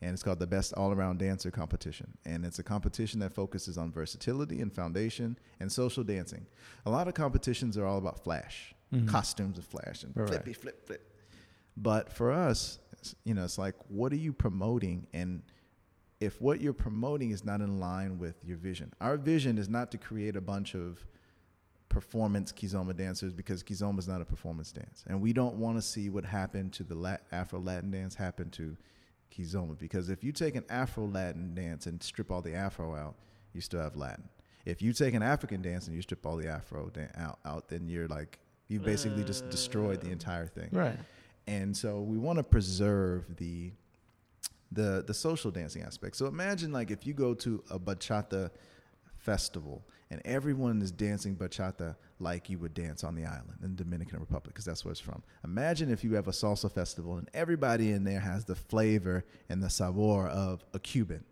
and it's called the Best All Around Dancer Competition. And it's a competition that focuses on versatility and foundation and social dancing. A lot of competitions are all about flash, Mhm. costumes of flash, and right. flippy, flip, flip. But for us, you know, it's like, what are you promoting? And if what you're promoting is not in line with your vision, our vision is not to create a bunch of performance kizomba dancers because kizomba is not a performance dance, and we don't want to see what happened to the Lat- Afro Latin dance happen to kizomba because if you take an Afro Latin dance and strip all the Afro out, you still have Latin. If you take an African dance and you strip all the Afro dan- out, out, then you're like you basically just destroyed the mm. entire thing. Right. And so we want to preserve the the the social dancing aspect. So imagine like if you go to a bachata festival and everyone is dancing bachata like you would dance on the island in the Dominican Republic because that's where it's from. Imagine if you have a salsa festival and everybody in there has the flavor and the sabor of a Cuban,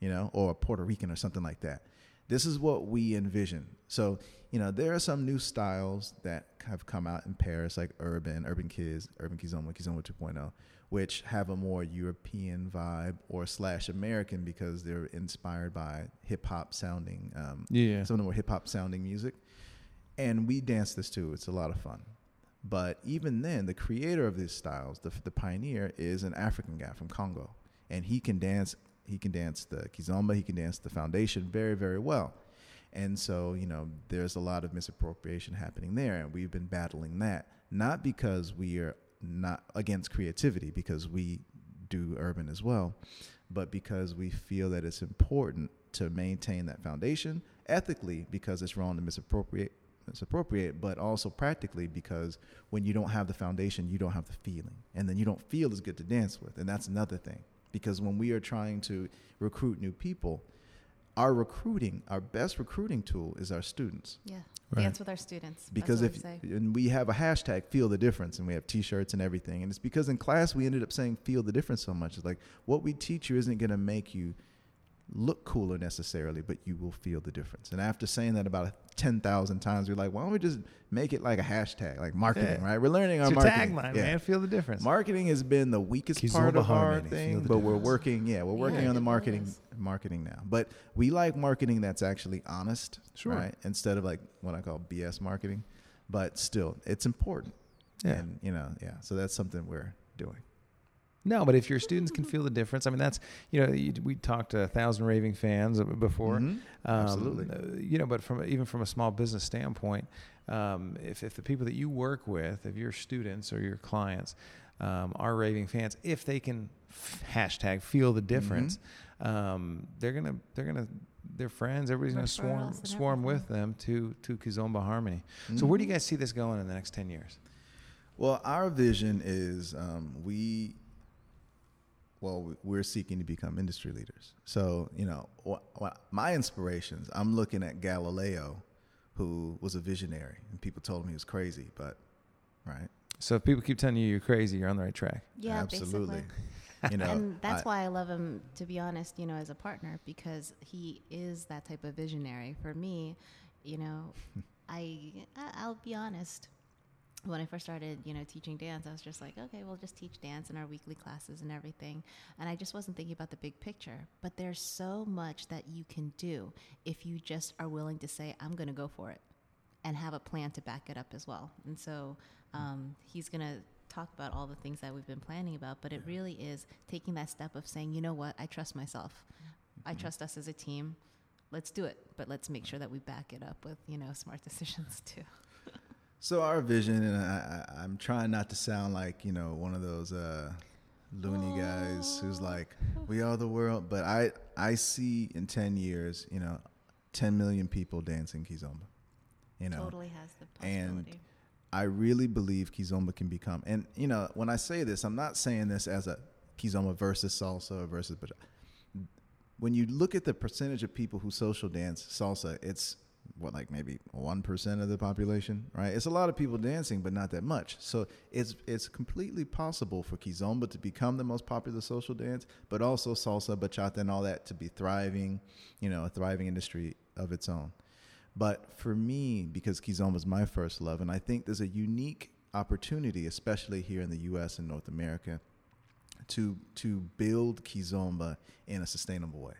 you know, or a Puerto Rican or something like that. This is what we envision. So, you know, there are some new styles that have come out in Paris, like Urban, Urban Kiz, Urban Kizomba, Kizomba 2.0, which have a more European vibe or slash American because they're inspired by hip hop sounding, um, Yeah. some of the more hip hop sounding music. And we dance this too. It's a lot of fun. But even then, the creator of these styles, the, the pioneer, is an African guy from Congo, and he can dance. He can dance the kizomba. He can dance the foundation very, very well. And so, you know, there's a lot of misappropriation happening there, and we've been battling that. Not because we are not against creativity, because we do urban as well, but because we feel that it's important to maintain that foundation ethically, because it's wrong to misappropriate misappropriate, but also practically because when you don't have the foundation, you don't have the feeling, and then you don't feel as good to dance with, and that's another thing. Because when we are trying to recruit new people, our recruiting, our best recruiting tool is our students. Yeah. Right. Dance with our students. Because if say. and we have a hashtag feel the difference and we have t-shirts and everything and it's because in class we ended up saying feel the difference so much it's like what we teach you isn't going to make you look cooler necessarily but you will feel the difference and after saying that about 10,000 times we're like why don't we just make it like a hashtag like marketing Yeah. right we're learning our It's your marketing tagline, Yeah. man. Feel the difference. marketing has been the weakest part of our harmony, feel thing the but we're working yeah we're working Yeah, on the marketing is. marketing now but we like marketing that's actually honest Sure. right instead of like what i call bs marketing but still it's important Yeah. and you know yeah so that's something we're doing No, but if your students can (laughs) feel the difference, I mean, that's you know, you, we talked to a thousand raving fans before. Mhm. Um, Absolutely. uh, you know, but from even from a small business standpoint, um, if if the people that you work with, if your students or your clients um, are raving fans, if they can f- hashtag feel the difference, um, they're gonna they're gonna their friends, everybody's gonna swarm swarm with them to to Kizomba Harmony. So where do you guys see this going in the next ten years? well our vision is um, we well we- we're seeking to become industry leaders so you know wh- wh- my inspirations i'm looking at galileo who was a visionary and people told him he was crazy but right So if people keep telling you you're crazy, you're on the right track. Yeah, absolutely basically. (laughs) you know and that's I- why I love him, to be honest, you know, as a partner, because he is that type of visionary. For me, you know, (laughs) I, I- I'll be honest. When I first started, you know, teaching dance, I was just like, okay, we'll just teach dance in our weekly classes and everything. And I just wasn't thinking about the big picture. But there's so much that you can do if you just are willing to say, I'm going to go for it and have a plan to back it up as well. And so um, he's going to talk about all the things that we've been planning about, but it really is taking that step of saying, you know what, I trust myself. I trust us as a team. Let's do it, but let's make sure that we back it up with, you know, smart (laughs) decisions too. So our vision, and I, I'm trying not to sound like you know one of those uh, loony guys who's like, "We are the world," but I I see in ten years, you know, ten million people dancing kizomba. You know, totally has the and. I really believe kizomba can become. And you know, when I say this, I'm not saying this as a kizomba versus salsa versus, but when you look at the percentage of people who social dance salsa, it's what like maybe one percent of the population, right? It's a lot of people dancing, but not that much. So it's it's completely possible for kizomba to become the most popular social dance, but also salsa, bachata, and all that to be thriving, you know, a thriving industry of its own. But for me, because kizomba is my first love, and I think there's a unique opportunity, especially here in the U.S. and North America, to to build kizomba in a sustainable way.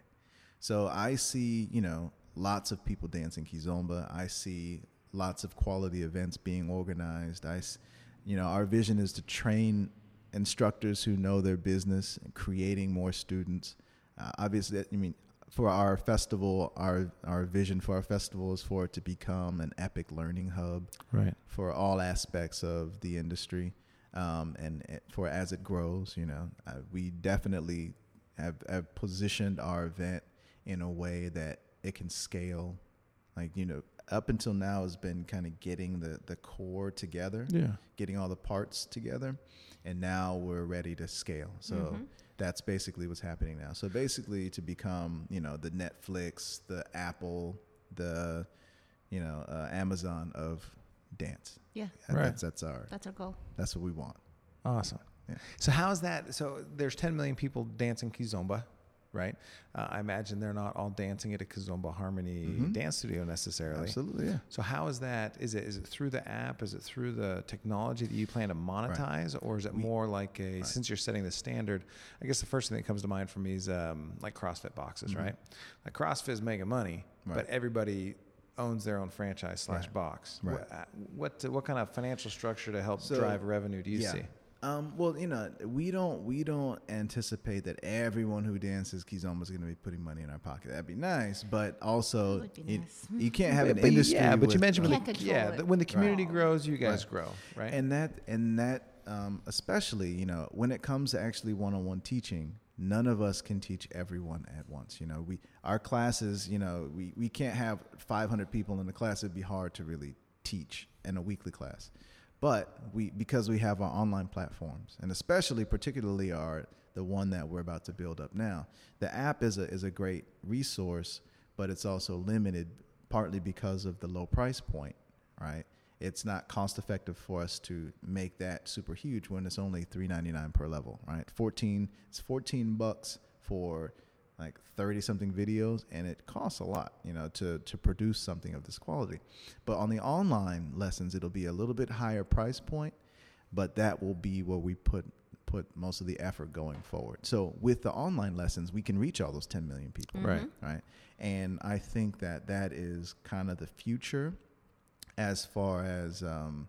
So I see, you know, lots of people dancing kizomba. I see lots of quality events being organized. I, you know, our vision is to train instructors who know their business and creating more students. Uh, obviously, I mean, for our festival, our our vision for our festival is for it to become an epic learning hub Right. for all aspects of the industry, um, and for as it grows. You know, uh, we definitely have, have positioned our event in a way that it can scale. Like you know, up until now has been kind of getting the the core together Yeah. getting all the parts together and now we're ready to scale so Mhm. that's basically what's happening now so basically to become you know the netflix the apple the you know uh, amazon of dance Yeah, That- Right. that's that's our that's our goal. that's what we want Awesome. Yeah. So how's that? So there's 10 million people dancing kizomba, right? Uh, I imagine they're not all dancing at a Kizomba harmony Mhm. dance studio necessarily. absolutely yeah So how is that? Is it is it through the app? Is it through the technology that you plan to monetize, or is it We- more like a Right. since you're setting the standard? I guess the first thing that comes to mind for me is um, like CrossFit boxes, Mhm. right? Like CrossFit is making money, but everybody owns their own franchise slash box. Right. What, uh, what what kind of financial structure to help So, drive revenue do you yeah. see? Um, well, you know, we don't we don't anticipate that everyone who dances kizomba is going to be putting money in our pocket. That'd be nice, but also That would be you, nice. you can't have an But you- industry. Yeah, but you mentioned when Can't the, yeah, it. when the community Right. grows, you guys Right. grow, right? and that and that um, especially you know when it comes to actually one-on-one teaching none of us can teach everyone at once you know we our classes you know we, we can't have 500 people in the class it'd be hard to really teach in a weekly class but we because we have our online platforms and especially particularly our the one that we're about to build up now the app is a is a great resource but it's also limited partly because of the low price point right? It's not cost effective for us to make that super huge when it's only 3.99 per level right? 14 it's 14 bucks for like 30 something videos and it costs a lot you know to to produce something of this quality but on the online lessons it'll be a little bit higher price point but that will be where we put put most of the effort going forward so with the online lessons we can reach all those 10 million people Right. Mhm. right? And I think that that is kind of the future as far as um,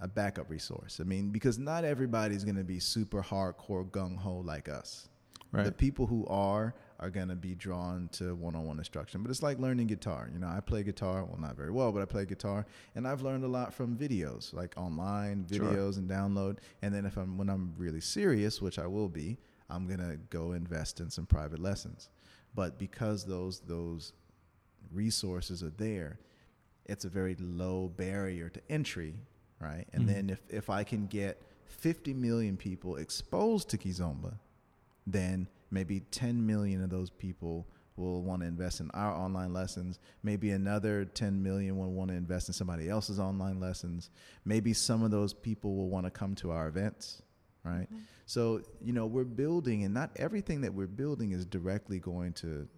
a backup resource. I mean, because not everybody's going to be super hardcore gung ho like us. Right. The people who are are going to be drawn to one-on-one instruction. But it's like learning guitar. You know, I play guitar, well, not very well, but I play guitar, and I've learned a lot from videos, like online Sure. videos and download. And then if I'm when I'm really serious, which I will be, I'm gonna go invest in some private lessons. But because those those resources are there, it's a very low barrier to entry, right? And Mhm. then if if I can get 50 million people exposed to Kizomba, then maybe 10 million of those people will want to invest in our online lessons. Maybe another 10 million will want to invest in somebody else's online lessons. Maybe some of those people will want to come to our events, right? Mm-hmm. So, you know, we're building, and not everything that we're building is directly going to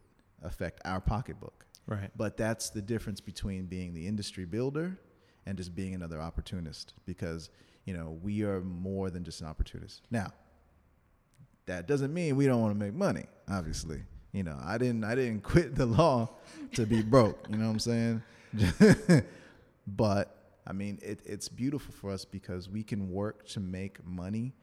affect our pocketbook. right. But that's the difference between being the industry builder and just being another opportunist because, you know, we are more than just an opportunist. Now, that doesn't mean we don't want to make money, obviously. You know, I didn't I didn't (laughs) quit the law to be broke, you know what I'm saying? (laughs) but I mean, it, it's beautiful for us because we can work to make money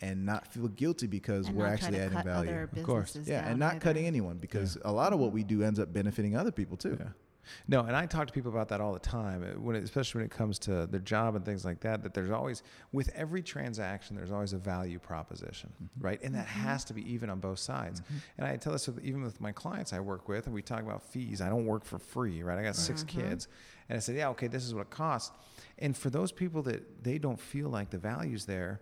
and not feel guilty because And we're actually adding value. Of course. Yeah, and not either. cutting anyone because a lot of what we do ends up benefiting other people too. Yeah. No, and I talk to people about that all the time, uh, when it, especially when it comes to their job and things like that. That there's always, with every transaction, there's always a value proposition, mm-hmm. right? And that mm-hmm. has to be even on both sides. Mm-hmm. And I tell this with, even with my clients I work with, and we talk about fees. I don't work for free, right? I got 6 kids, and I said, yeah, okay, this is what it costs. And for those people that they don't feel like the value's there,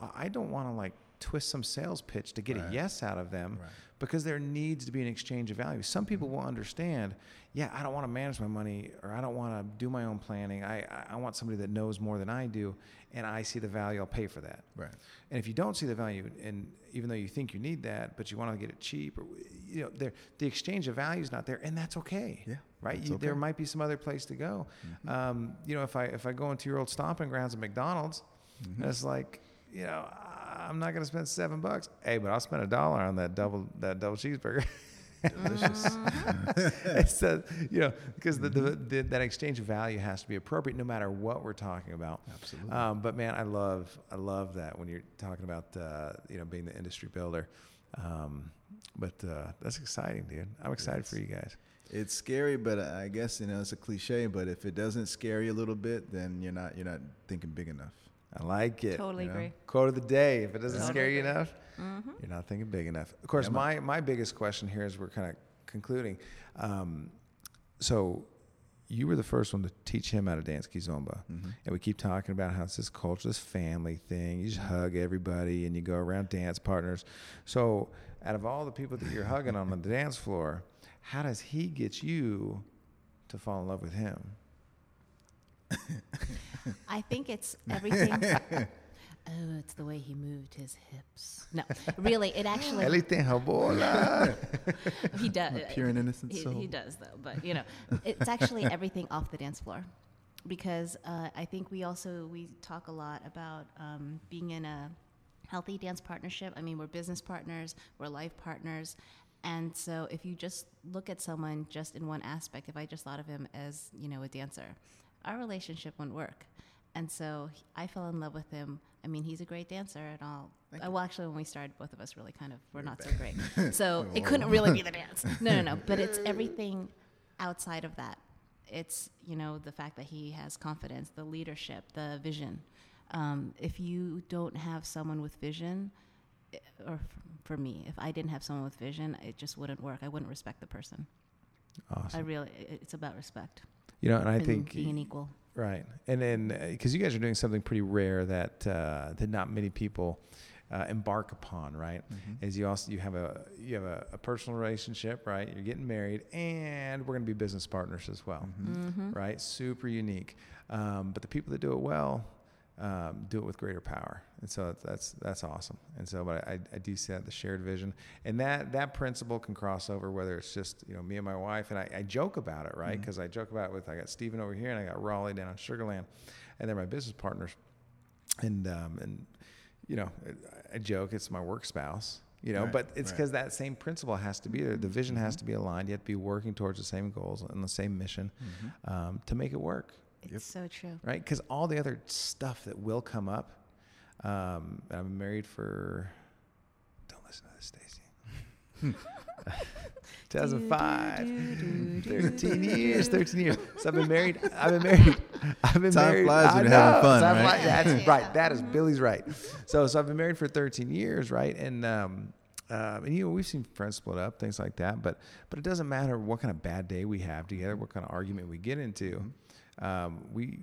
I I don't want to like twist some sales pitch to get a yes out of them Right. Because there needs to be an exchange of value. Some people will understand, yeah, I don't want to manage my money or I don't want to do my own planning. I, I- want somebody that knows more than I do and I see the value, I'll pay for that. Right. And if you don't see the value, and even though you think you need that, but you want to get it cheap, or you know, there, the exchange of value is not there, and that's okay. Yeah, right. You, There might be some other place to go. Mm-hmm. Um, you know, if I if I go into your old stomping grounds at McDonald's, Mm-hmm. it's like, you know, I'm not going to spend seven bucks. Hey, but I'll spend a dollar on that double that double cheeseburger. Delicious. (laughs) it's uh, you know because the, the, the, that exchange of value has to be appropriate no matter what we're talking about. Absolutely. Um, but man, I love I love that when you're talking about uh, you know being the industry builder. Um, but uh, that's exciting, dude. I'm excited for you guys. It's scary, but I guess you know it's a cliche. But if it doesn't scare you a little bit, then you're not you're not thinking big enough. I like it. Totally you know? agree. Quote of the day: If it doesn't Totally scare you agree. enough, Mm-hmm. you're not thinking big enough. Of course, Yeah, my my biggest question here is we're kind of concluding. Um, so, you were the first one to teach him how to dance kizomba, Mm-hmm. and we keep talking about how it's this culture, this family thing. You just hug everybody, and you go around dance partners. So, out of all the people that you're hugging on the (laughs) dance floor, how does he get you to fall in love with him? I think it's everything. (laughs) oh, it's the way he moved his hips. No, really, it actually Ele tem bola. (laughs) he does. Pure and innocent he, soul. he does though, but you know, it's actually (laughs) everything off the dance floor, because uh, I think we also we talk a lot about um, being in a healthy dance partnership. I mean, we're business partners, we're life partners. And so, if you just look at someone just in one aspect, if I just thought of him as, you know, a dancer, our relationship wouldn't work. And so he- I fell in love with him. I mean, he's a great dancer and all. Uh, well, actually, when we started, both of us really kind of were not so great. (laughs) So it couldn't really be the (laughs) dance. No, no, no. But it's everything outside of that. It's, you know, the fact that he has confidence, the leadership, the vision. Um, if you don't have someone with vision, or f- for me, if I didn't have someone with vision, it just wouldn't work. I wouldn't respect the person. Awesome. I really, it's about respect. You know, and I and think being equal. Right, and then because you guys are doing something pretty rare that uh, that not many people uh, embark upon, right? Mm-hmm. Is you also you have a you have a, a personal relationship, right? You're getting married, and we're going to be business partners as well, Mm-hmm. right? Super unique, um, but the people that do it well um, do it with greater power, and so that's that's, that's awesome. And so, but I, I do see that the shared vision, and that that principle can cross over whether it's just you know me and my wife, and I, I joke about it, right? Because I joke about it with I got Steven over here, and I got Raleigh down in Sugarland, and they're my business partners, and um, and you know I, joke it's my work spouse. You know, Right, but it's right. because that same principle has to be there. The vision has to be aligned. You have to be working towards the same goals and the same mission Mm-hmm. um, to make it work It's Yep. so true. right? Because all the other stuff that will come up. Um, I've been married for. Don't listen to this, Stacy. (laughs) 2005, 13 years, 13 years. So I've been married. I've been married. (laughs) I've been Time married. flies when you're having fun, Time right? flies. That's Yeah. right. That is Billy's right. So, so I've been married for 13 years, right? And um, um, and you know we've seen friends split up, things like that. But but it doesn't matter what kind of bad day we have together, what kind of argument we get into. Um, we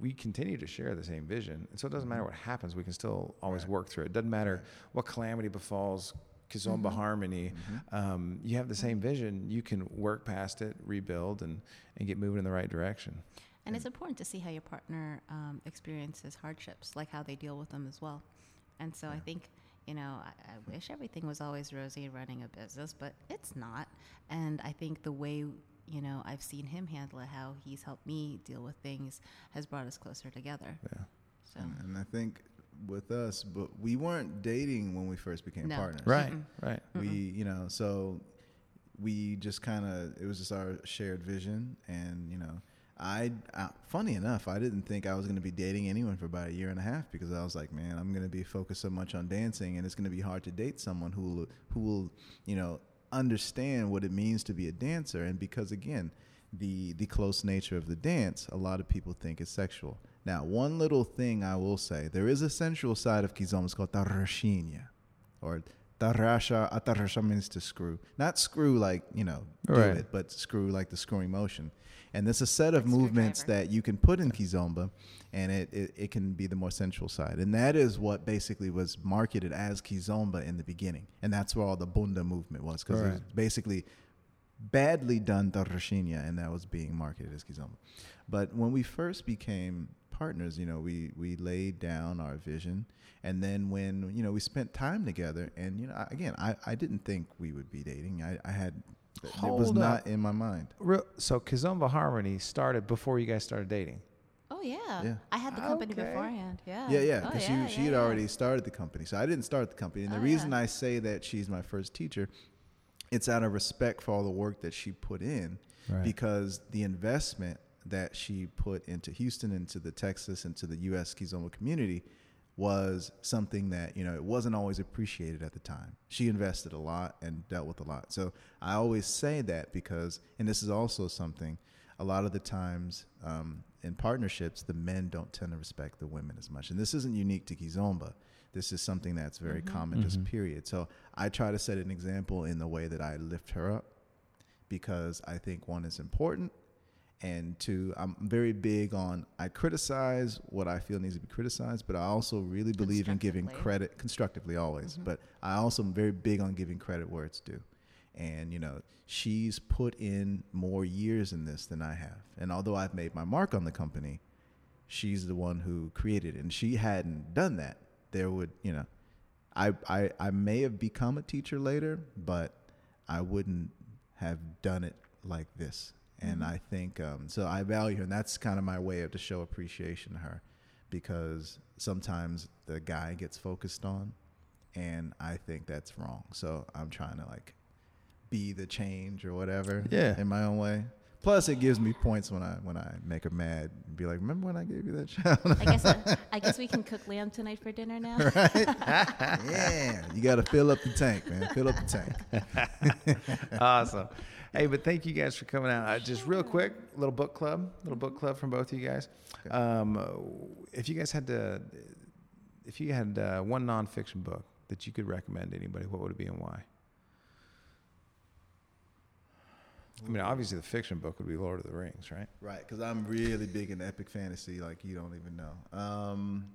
we continue to share the same vision, and so it doesn't matter what happens. We can still always Right. work through it. It doesn't matter what calamity befalls. Kizomba harmony. Um, you have the same vision. You can work past it, rebuild, and and get moving in the right direction. And it's important to see how your partner um, experiences hardships, like how they deal with them as well. And so I think, you know, I, I wish everything was always rosy running a business, but it's not. And I think the way, you know, I've seen him handle it, how he's helped me deal with things, has brought us closer together. Yeah. So, And, and I think with us, but we weren't dating when we first became No. partners. Right. Mm-mm. Right. We, you know, so we just kind of it was just our shared vision, and you know, I, uh, funny enough, I didn't think I was going to be dating anyone for about a year and a half because I was like, man, I'm going to be focused so much on dancing, and it's going to be hard to date someone who will, who will, you know, understand what it means to be a dancer, and because again, the the close nature of the dance, a lot of people think is sexual. Now, one little thing I will say, there is a sensual side of kizomba. It's called tarraxinha, or tarraxa. Atarasha uh, means to screw, not screw like you know do Right. it, but screw like the screwing motion. And there's a set of Like movements that you can put in kizomba, and it, it, it can be the more sensual side. And that is what basically was marketed as kizomba in the beginning, and that's where all the bunda movement was because it was basically badly done tarraxinha, and that was being marketed as kizomba. But when we first became partners, you know, we we laid down our vision, and then when you know we spent time together, and you know, again, I I didn't think we would be dating. I I had it was Hold not in my mind. Real, so Kizomba Harmony started before you guys started dating. oh, yeah. Yeah. I had the company Okay. beforehand. Yeah. Yeah, yeah, Oh, because yeah, she she yeah, had yeah. already started the company, so I didn't start the company. And the Oh, reason yeah. I say that she's my first teacher, it's out of respect for all the work that she put in, Right. because the investment that she put into Houston, into the Texas, into the U.S. Kizomba community, was something that you know it wasn't always appreciated at the time. She invested a lot and dealt with a lot. So I always say that because, and this is also something, a lot of the times um, in partnerships, the men don't tend to respect the women as much. And this isn't unique to Kizomba. This is something that's very common, just period. So I try to set an example in the way that I lift her up because I think one is important and two i'm very big on i criticize what i feel needs to be criticized but i also really believe in giving credit constructively always mm-hmm. but i also am very big on giving credit where it's due. And you know she's put in more years in this than i have. And although i've made my mark on the company she's the one who created it. And she hadn't done that. There would you know i i, I may have become a teacher later but i wouldn't have done it like this and i think um, so i value her and that's kind of my way of to show appreciation to her because sometimes the guy gets focused on and i think that's wrong so i'm trying to like be the change or whatever Yeah. in my own way plus it gives me points when i when i make her mad and be like remember when i gave you that (laughs) child I guess uh, I guess we can cook lamb tonight for dinner now. (laughs) yeah you got to fill up the tank man fill up the tank (laughs) awesome. Hey, but thank you guys for coming out. Uh, just real quick, little book club, little book club from both of you guys. Um, if you guys had to, if you had uh, one nonfiction book that you could recommend to anybody, what would it be and why? I mean, obviously the fiction book would be Lord of the Rings, right? Right, because I'm really big in epic fantasy, like you don't even know. Um,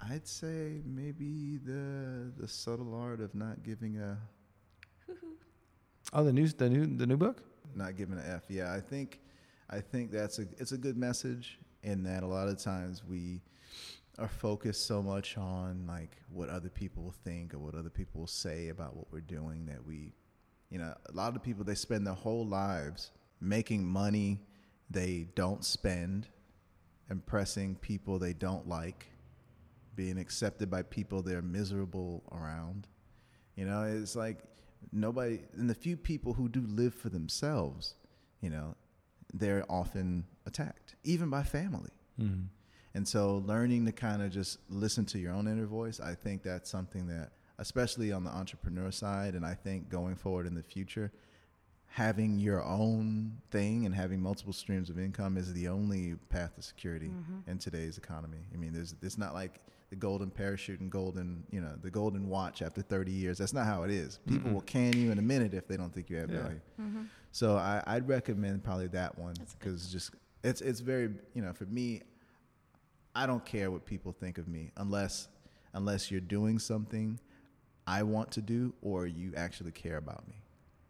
I'd say maybe the the subtle art of not giving a Oh, the new, the new, the new book. not giving an F. Yeah, I think I think that's a it's a good message in that a lot of times we are focused so much on like what other people think or what other people will say about what we're doing that we you know a lot of people they spend their whole lives making money they don't spend impressing people they don't like being accepted by people they're miserable around you know it's like nobody and the few people who do live for themselves you know they're often attacked even by family Mm-hmm. and so learning to kind of just listen to your own inner voice, I think that's something that, especially on the entrepreneur side, and I think going forward in the future, having your own thing and having multiple streams of income is the only path to security in today's economy. I mean, there's it's not like the golden parachute and golden, you know, the golden watch after 30 years. That's not how it is. People will can you in a minute if they don't think you have Yeah. value. So I, I'd recommend probably that one because just it's it's very you know for me, I don't care what people think of me unless unless you're doing something I want to do or you actually care about me.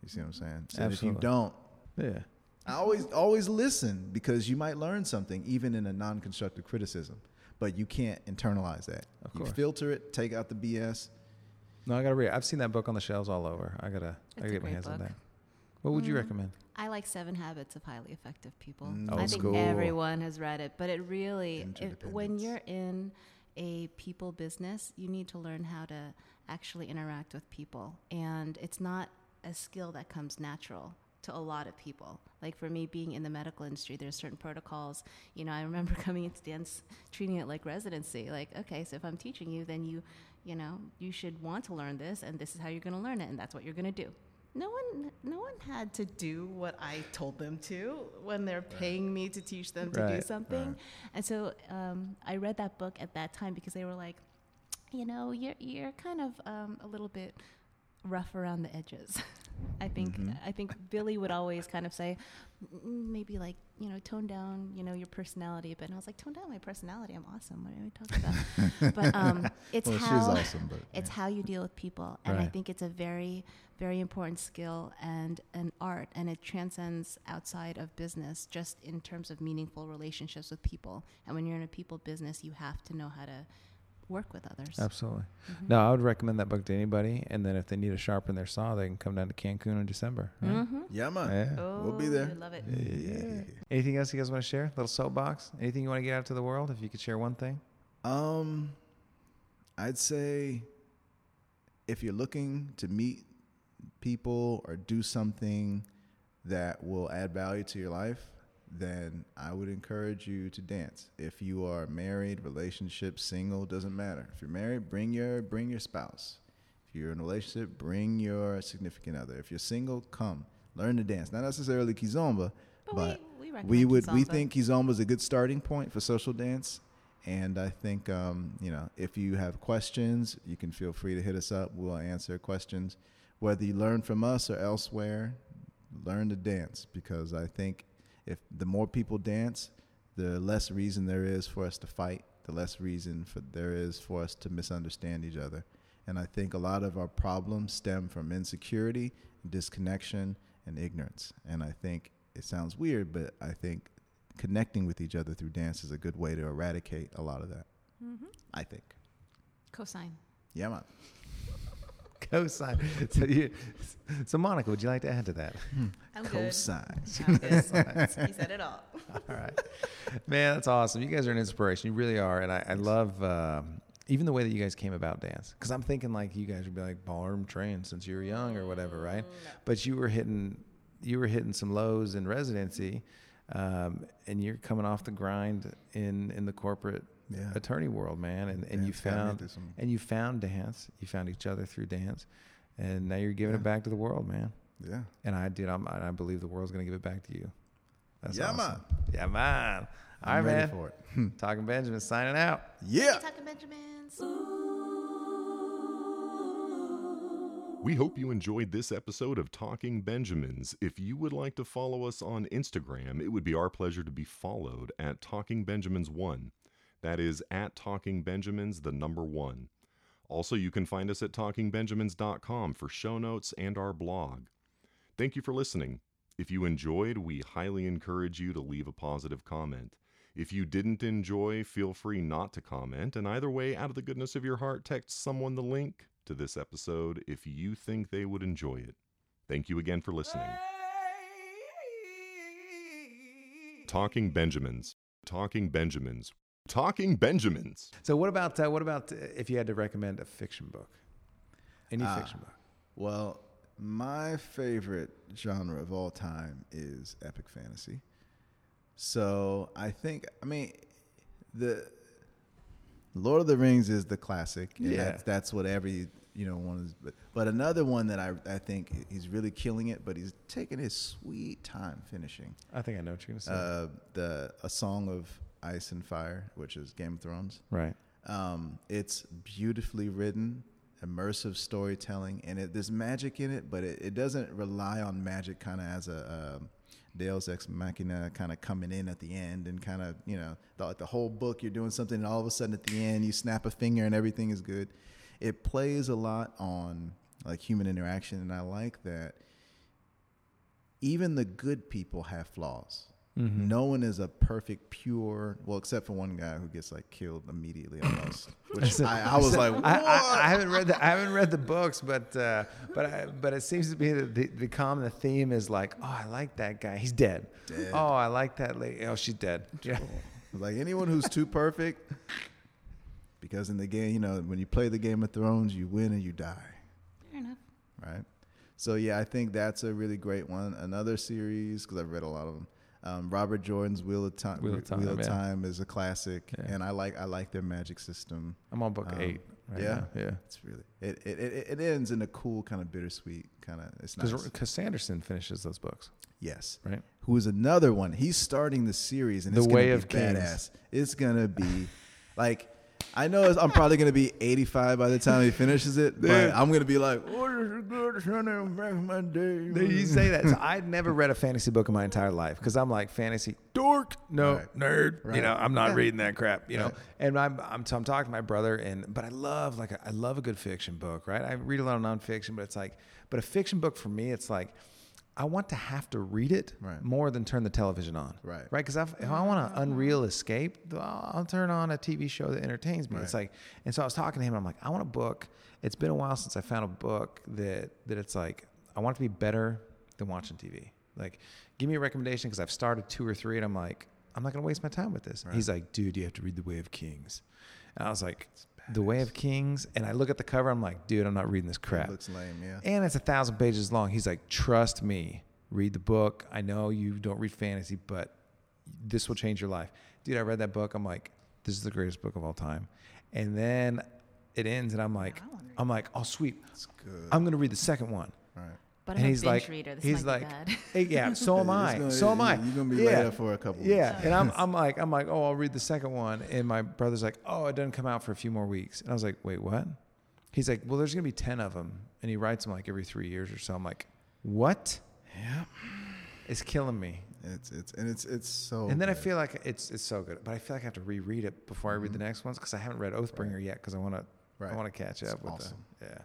You see what I'm saying? So if you don't, Yeah. I always always listen because you might learn something even in a non-constructive criticism, but you can't internalize that. Of you filter it, take out the BS. No, I gotta read. it. I've seen that book on the shelves all over. I gotta, I gotta get my great hands on that. What would you Mm. recommend? I like Seven Habits of Highly Effective People. Mm, I think school. everyone has read it, but it really, if, when you're in a people business, you need to learn how to actually interact with people. And it's not a skill that comes natural to a lot of people. Like for me, being in the medical industry, there's certain protocols. You know, I remember (laughs) coming into dance, treating it like residency. Like, okay, so if I'm teaching you, then you, you know, you should want to learn this, and this is how you're going to learn it, and that's what you're going to do no one no one had to do what I told them to when they're paying me to teach them to do something. right. And so um, I read that book at that time because they were like, you know, you're you're kind of um, a little bit rough around the edges. (laughs) I think Mhm. I think Billy would always kind of say, "Mm, maybe like you know, tone down you know your personality a bit. And I was like, tone down my personality. I'm awesome. What are we talking about? (laughs) but um, it's well, how she's awesome, but it's yeah. how you deal with people and i think it's a very very important skill and an art and it transcends outside of business just in terms of meaningful relationships with people and when you're in a people business you have to know how to work with others Absolutely. Mhm. No, I would recommend that book to anybody. And then if they need to sharpen their saw, they can come down to Cancun in December. right? Mhm. yeah, man. Yeah. We'll be Oh, there. you love it Yeah. Anything else you guys want to share? Little soapbox? Anything you want to get out to the world? If you could share one thing. Um, I'd say if you're looking to meet people or do something that will add value to your life, then I would encourage you to dance. If you are married, relationship, single, doesn't matter. If you're married, bring your bring your spouse. If you're in a relationship, bring your significant other. If you're single, come learn to dance. Not necessarily kizomba, But but we- we we would we think kizomba is a good starting point for social dance. And I think um, you know if you have questions, you can feel free to hit us up. We'll answer questions, whether you learn from us or elsewhere. Learn to dance because I think if the more people dance, the less reason there is for us to fight. The less reason for there is for us to misunderstand each other. And I think a lot of our problems stem from insecurity, disconnection, and ignorance. And I think it sounds weird, but I think connecting with each other through dance is a good way to eradicate a lot of that. Mm-hmm. I think. Cosign. Yeah, man. Cosign. (laughs) So, you, so Monica, would you like to add to that? I'm Cosines. I'm (laughs) he said it all. (laughs) All right, man, that's awesome. You guys are an inspiration. You really are, and I, I love um even the way that you guys came about dance. Because I'm thinking like you guys would be like ballroom trained since you were young or whatever, right? But you were hitting, you were hitting some lows in residency, um, and you're coming off the grind in in the corporate Yeah. attorney world, man. And and you Dance got found through and you found dance. You found each other through dance, and now you're giving it back to the world, man. Yeah. And I did. I'm, I believe the world's gonna give it back to you. That's Yeah, awesome. man. Yeah, man. All right, I'm ready man. for it. (laughs) Talking Benjamin signing out. Yeah. Talking Benjamins. We hope you enjoyed this episode of Talking Benjamins. If you would like to follow us on Instagram, it would be our pleasure to be followed at Talking Benjamins1. That is at Talking Benjamins, the number one. Also, you can find us at talkingbenjamins.com for show notes and our blog. Thank you for listening. If you enjoyed, we highly encourage you to leave a positive comment. If you didn't enjoy, feel free not to comment, and either way, out of the goodness of your heart, text someone the link to this episode if you think they would enjoy it. Thank you again for listening. Talking Benjamins. Talking Benjamins. Talking Benjamins. So what about uh, what about uh, if you had to recommend a fiction book? Any Ah. fiction book? Well, my favorite genre of all time is epic fantasy. So I think, I mean, the Lord of the Rings is the classic. and Yeah. that's, that's what every you know one is. But, but another one that I I think he's really killing it, but he's taking his sweet time finishing. I think I know what you're gonna say. Uh, the A Song of Ice and Fire, which is Game of Thrones. right. Um, it's beautifully written, immersive storytelling, and it, there's magic in it, but it, it doesn't rely on magic kind of as a um Deus Ex Machina kind of coming in at the end and kind of, you know, the, the whole book you're doing something and all of a sudden at the end you snap a finger and everything is good. It plays a lot on like human interaction, and I like that even the good people have flaws. Mm-hmm. No one is a perfect, pure. Well, except for one guy who gets like killed immediately almost. (laughs) Which I, I was like, what? I, I, I haven't read the I haven't read the books, but uh, but I, but it seems to be that the, the common theme is like, oh, I like that guy, he's dead. Dead. Oh, I like that lady. Oh, she's dead. (laughs) Yeah. like anyone who's too perfect, because in the game, you know, when you play the Game of Thrones, you win and you die, Fair enough. right? So yeah, I think that's a really great one. Another series because I've read a lot of them. Um, Robert Jordan's Wheel of Time. Wheel of Time, yeah. Time is a classic, Yeah. and I like I like their magic system. I'm on book Um, eight. Right yeah? now. Yeah. It's really it it, it, it ends in a cool kind of bittersweet kind of. It's nice. Because Sanderson finishes those books, Yes. right? who is another one. He's starting the series, and The it's Way gonna of be Kings. badass. It's gonna be like I know I'm probably gonna be 85 by the time he finishes it, but I'm gonna be like, "What is a good son back my day?" You say that. So I'd never read a fantasy book in my entire life because I'm like fantasy dork, no Right. nerd. You know, I'm not Yeah. reading that crap. You know, Right. and I'm I'm, so I'm talking to my brother, and but I love like a, I love a good fiction book, right? I read a lot of nonfiction, but it's like, but a fiction book for me, it's like. I want to have to read it Right. more than turn the television on. Right. Right. Because if I want an unreal escape, I'll, I'll turn on a TV show that entertains me. It's like, and so I was talking to him. I'm like, I want a book. It's been a while since I found a book that that it's like I want it to be better than watching TV. Like, give me a recommendation because I've started two or three, and I'm like, I'm not gonna waste my time with this. He's like, dude, you have to read The Way of Kings. And I was like, The Way of Kings. And I look at the cover, I'm like, dude, I'm not reading this crap. looks lame, yeah. And it's a thousand pages long. He's like, trust me, read the book. I know you don't read fantasy, but this will change your life. Dude, I read that book. I'm like, this is the greatest book of all time. And then it ends, and I'm like, I wanna read I'm like, oh sweet, good. I'm gonna read the second one. All right. But and I'm he's a binge like, reader. This he's like, bad. (laughs) hey, yeah, so am (laughs) I. gonna- so am I. You're gonna be yeah. laid for a couple. Yeah, weeks. and I'm, (laughs) I'm like, I'm like, oh, I'll read the second one, and my brother's like, oh, it doesn't come out for a few more weeks, and I was like, wait, what? He's like, well, there's gonna be ten of them, and he writes them like every three years or so. I'm like, what? Yeah. It's killing me. It's it's and it's it's so. and then I feel like it's it's so good, but I feel like I have to reread it before I read the next ones because I haven't read Oathbringer yet because I want to Mm-hmm. Right. I want to catch It's up with awesome. the yeah.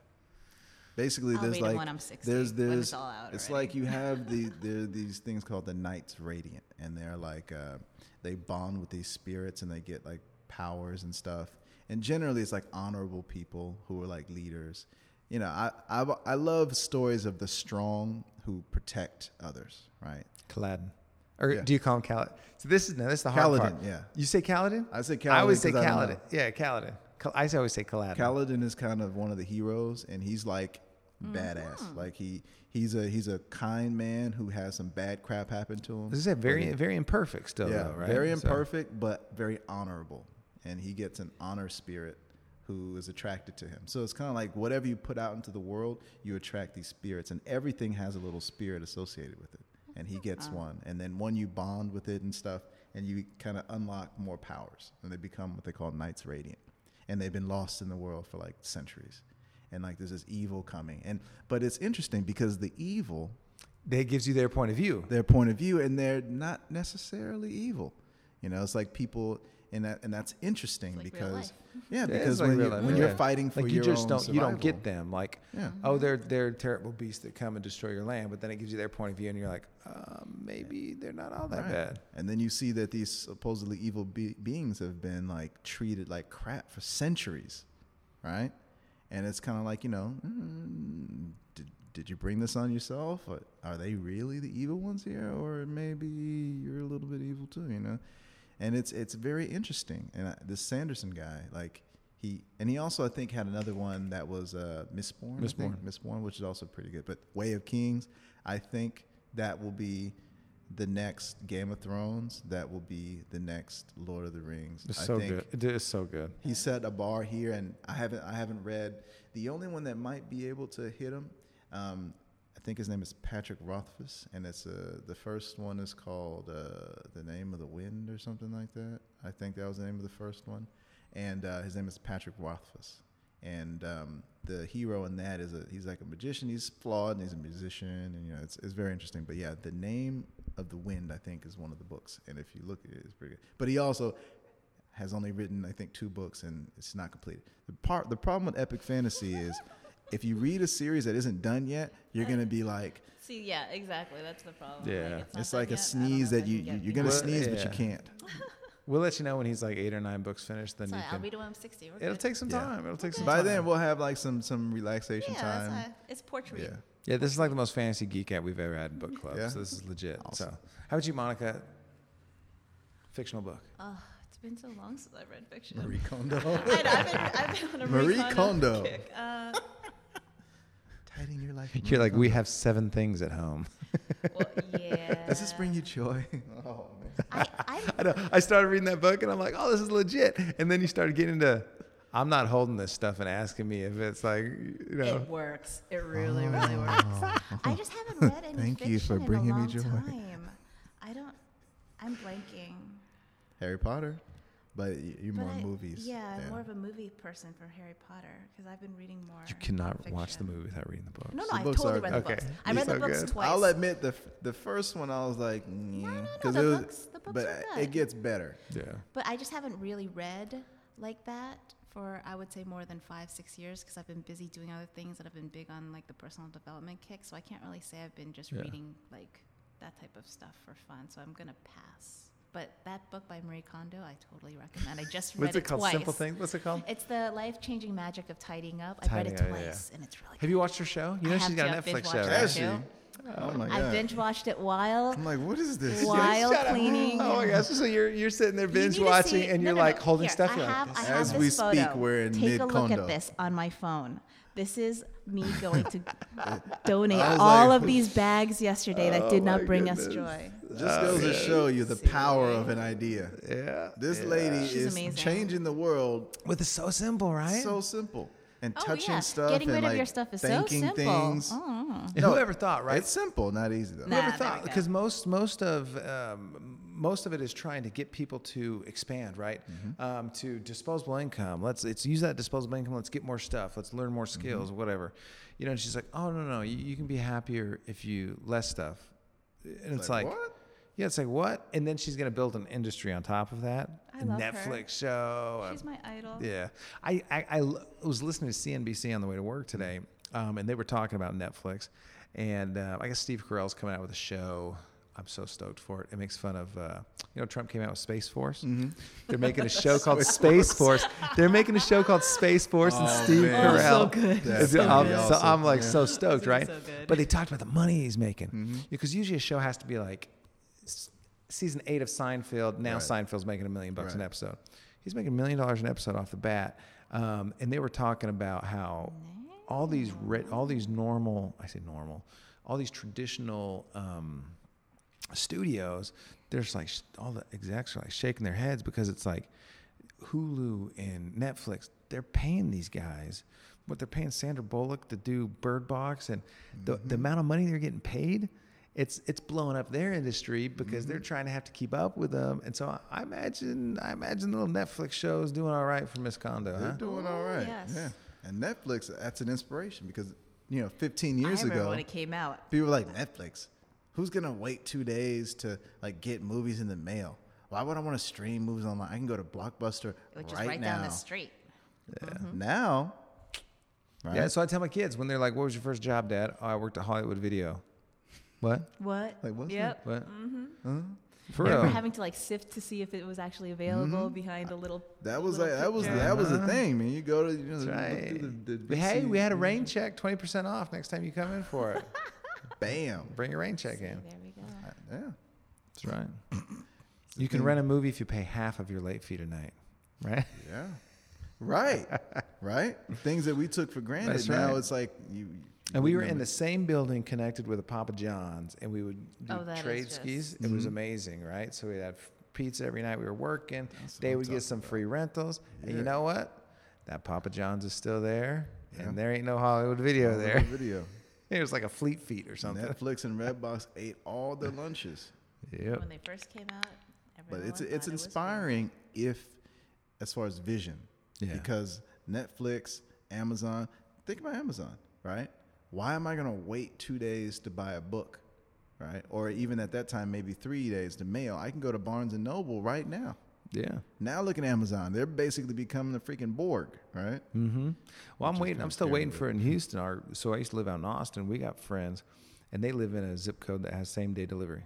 Basically I'll there's read like when I'm 60, there's when there's it's all out it's like you have the (laughs) there are these things called the Knights Radiant, and they're like uh, they bond with these spirits and they get like powers and stuff. And generally, it's like honorable people who are like leaders. You know, I I I love stories of the strong who protect others, right? Kaladin. Or Yeah. do you call him Kaladin? So this is no, this is the hard part. Yeah. You say Kaladin? I say I always say Kaladin 'cause I don't Kaladin. know. Yeah, Kaladin. Kal- I always say Kaladin. Kaladin is kind of one of the heroes, and he's like Mm-hmm. badass. Like he he's a he's a kind man who has some bad crap happen to him. this is a very but he- very imperfect still, yeah, though, right? very So- imperfect, but very honorable, and he gets an honor spirit who is attracted to him. So it's kind of like whatever you put out into the world, you attract these spirits, and everything has a little spirit associated with it. And he gets one, and then one you bond with it and stuff, and you kind of unlock more powers, and they become what they call Knights Radiant, and they've been lost in the world for like centuries, and like there's this evil coming, and but it's interesting because the evil That gives you their point of view. their point of view, and they're not necessarily evil. You know, it's like people, and that and that's interesting like because (laughs) yeah, Yeah, because like when, you, life, when yeah. you're fighting for like your you just own don't you don't get them like Yeah. oh they're they're terrible beasts that come and destroy your land, but then it gives you their point of view, and you're like, uh, maybe they're not all that Right. bad. And then you see that these supposedly evil be- beings have been like treated like crap for centuries, right? And it's kind of like you know, mm, did, did you bring this on yourself? Or are they really the evil ones here, or maybe you're a little bit evil too? You know, and it's it's very interesting. And I, this Sanderson guy, like he, and he also I think had another one that was uh, Mistborn. Mistborn. Mistborn, which is also pretty good. But Way of Kings, I think that will be the next Game of Thrones. That will be the next Lord of the Rings. It's I so think good. It is so good. He set a bar here, and I haven't I haven't read the only one that might be able to hit him. Um, think his name is Patrick Rothfuss, and it's uh, the first one is called uh, "The Name of the Wind" or something like that. I think that was the name of the first one, and uh, his name is Patrick Rothfuss. And um, the hero in that is a he's like a magician. He's flawed, and he's a musician, and you know it's it's very interesting. But yeah, the name of the wind I think is one of the books, and if you look at it, it's pretty good. But he also has only written I think two books and it's not completed. The part the problem with epic fantasy is if you read a series that isn't done yet, you're gonna be like See, yeah, exactly. That's the problem. Yeah. not it's done like a yet. I don't know sneeze that you, you, you're gonna Well, that. sneeze but you can't. (laughs) We'll let you know when he's like eight or nine books finished. Then It's you fine. I'll can. read it when I'm 60. We're It'll good. take some Yeah. time. It'll take some time. By time. then we'll have like some some relaxation yeah, that's time. fine. It's portrait. Yeah. Yeah, this is like the most fantasy geek out we've ever had in book club. Yeah? So this is legit. Awesome. So, how about you, Monica? Fictional book. Oh, it's been so long since I've read fiction. Marie Kondo. (laughs) I know, I've, been, I've been on a Marie Marie Kondo. Kondo kick. Uh, Tidying your life. (laughs) You're like, we have seven things at home. well, (laughs) yeah. Does this bring you joy? (laughs) oh man. I, I, I know. I started reading that book and I'm like, oh, this is legit. And then you started getting into, I'm not holding this stuff and asking me if it's like, you know. It works. It really, really oh. works. I just haven't read any Thank you for fiction bringing in a me long joy. time. I don't. I'm blanking. Harry Potter. But you're But more I- movies. Yeah, I'm more of a movie person for Harry Potter because I've been reading more. You cannot watch the movie without reading the book. No, no, The I've books totally are read the good. books. Okay. I read So the books good. twice. I'll admit the f- the first one I was like, no, no, because the it was, books- the books but are it gets better. Yeah. But I just haven't really read like that for I would say more than five, six years because I've been busy doing other things that have been big on like the personal development kick. So I can't really say I've been just Yeah. reading like that type of stuff for fun. So I'm gonna pass. But that book by Marie Kondo, I totally recommend. I just (laughs) read it. What's it called? twice. Simple Things? What's it called? It's the life-changing magic of tidying up. I read it Tidying up, yeah, twice, and it's really. Have you watched her show? You know have she's got to. a I've Netflix show. right? Has she? Oh my god! I binge watched it while I'm like, what is this? while Shut up. cleaning. Oh my gosh! So you're you're sitting there binge watching see- and no, you're no, no. like holding Here, stuff. I have, like, I have As this we photo. speak, we're in Take a look mid-Kondo. at this on my phone. This is me (laughs) going to donate all like, of these bags yesterday that did not bring us joy. Just goes to show you the power of an idea. Yeah. This lady She's is amazing. changing the world With it's so simple, right? so simple. And Oh, touching yeah. stuff Getting and rid of like your stuff is so simple. things. Oh. And whoever thought, right? It's simple, not easy though. Nah. Whoever thought? Because most most of um, most of it is trying to get people to expand, right? Mm-hmm. Um, to disposable income. Let's let's use that disposable income. Let's get more stuff. Let's learn more skills, Mm-hmm. whatever. You know, and she's like, oh no no, you, you can be happier if you less stuff. And it's like, what? yeah, it's like what? And then she's gonna build an industry on top of that. I a love her. Netflix show. a She's my idol. yeah, I I was listening to CNBC on the way to work today, um, and they were talking about Netflix, and uh, I guess Steve Carell's coming out with a show. I'm so stoked for it. It makes fun of, uh, you know, Trump came out with Space Force. Mm-hmm. They're making a (laughs) show called Space Force. They're making a show called Space Force, and Oh, Steve man. Oh, Carell. so good. That's It's- gonna I'm- be so. I'm like Yeah. so stoked, right? so good. But they talked about the money he's making Mm-hmm. because usually a show has to be like season eight of Seinfeld. Now Right. Seinfeld's making a million bucks an episode. He's making a million dollars an episode off the bat, um, and they were talking about how all these re- all these normal I say normal, all these traditional. Um, studios, there's like sh- all the execs are like shaking their heads because it's like Hulu and Netflix, they're paying these guys what they're paying Sandra Bullock to do Bird Box and the, the mm-hmm. amount of money they're getting paid. It's it's blowing up their industry because they're mm-hmm. trying to have to keep up with them, and so I, I imagine I imagine the little Netflix show is doing all right for Miss Kondo, They're huh? doing all right. yes. Yeah. And Netflix, that's an inspiration because, you know, 15 years remember ago, when it came out. people were like, Netflix, who's going to wait two days to like get movies in the mail? Why would I want to stream movies online? I can go to Blockbuster Which is right, right, now. down the street. Yeah, mm-hmm. Now, right? Yeah, so I tell my kids when they're like, "What was your first job, Dad?" Oh, I worked at Hollywood Video. What? What? Like, what's yep. What? Mm-hmm. For I remember real? having to like sift to see if it was actually available mm-hmm. behind a little. that was little like that was picture. that was the uh-huh. thing, man. You go to you know, That's look right. through the, the But hey, we had a rain check, twenty percent off next time you come in for it. (laughs) Bam. Bring your rain check in. There we go. Yeah. That's right. (clears throat) You can rent a movie if you pay half of your late fee tonight, right? Yeah. Right. right. Things that we took for granted. That's now right. it's like you. And we were in know, the same building connected with a Papa John's, and we would do Oh, that is trade just- skis. It Mm-hmm. was amazing, right? So we had pizza every night we were working. That's what would get some about. free rentals. And you know what? That Papa John's is still there, Yeah. and there ain't no Hollywood video all over there. Video. (laughs) it was like a Fleet Feet or something. Netflix and Redbox ate all their lunches. Yep. When they first came out, But everyone it's thought it's it was good. inspiring if, as far as vision, Yeah. because Netflix, Amazon. Think about Amazon, right? Why am I gonna wait two days to buy a book, right? Or even at that time, maybe three days to mail. I can go to Barnes and Noble right now. Yeah. Now look at Amazon. They're basically becoming the freaking Borg, right? Mm-hmm. Well, I'm waiting. I'm still waiting for it in Houston. Our so I used to live out in Austin. We got friends, and they live in a zip code that has same day delivery.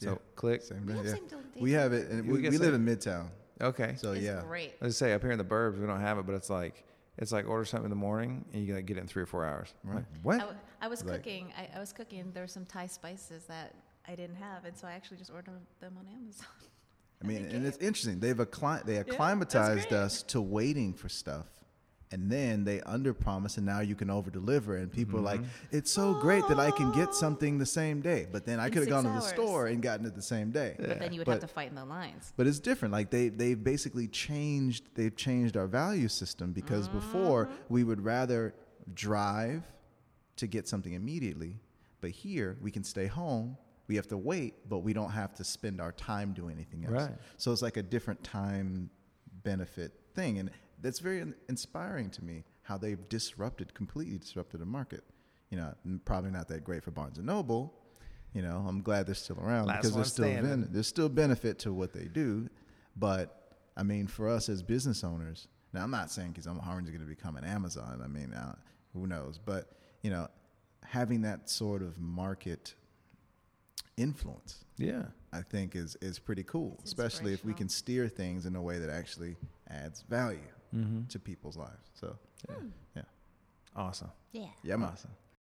So Yeah. click. Same We day. have Yeah. same day We have it, and You we, we live in Midtown. Okay. So It's yeah, great. Let's say up here in the burbs we don't have it, but it's like it's like order something in the morning and you gotta get it in three or four hours. Right. Like, what? I, w- I was Like- cooking. I, I was cooking. There were some Thai spices that I didn't have, and so I actually just ordered them on Amazon. I mean, and it's interesting. They've accli- they acclimatized great. us to waiting for stuff, and then they underpromise, and now you can over deliver. And people are like, Mm-hmm. "It's so great that I can get something the same day." But then I could have gone to the store and gotten it the same day. But then you would But- have to fight in the lines. But it's different. Like they they've basically changed they've changed our value system because before Mm-hmm. we would rather drive to get something immediately, but here we can stay home. We have to wait, but we don't have to spend our time doing anything else. Right. So it's like a different time benefit thing, and that's very in- inspiring to me how they've disrupted completely disrupted the market. You know, probably not that great for Barnes and Noble. You know, I'm glad they're still around Last because there's still ben- there's still benefit to what they do, but I mean, for us as business owners, now I'm not saying because I'm Harvard's going to become an Amazon. I mean, uh, who knows? But you know, having that sort of market influence, yeah. I think is is pretty cool, It's especially if we can steer things in a way that actually adds value Mm-hmm. to people's lives. So, Yeah. yeah, Awesome. Yeah. yeah, man. Awesome.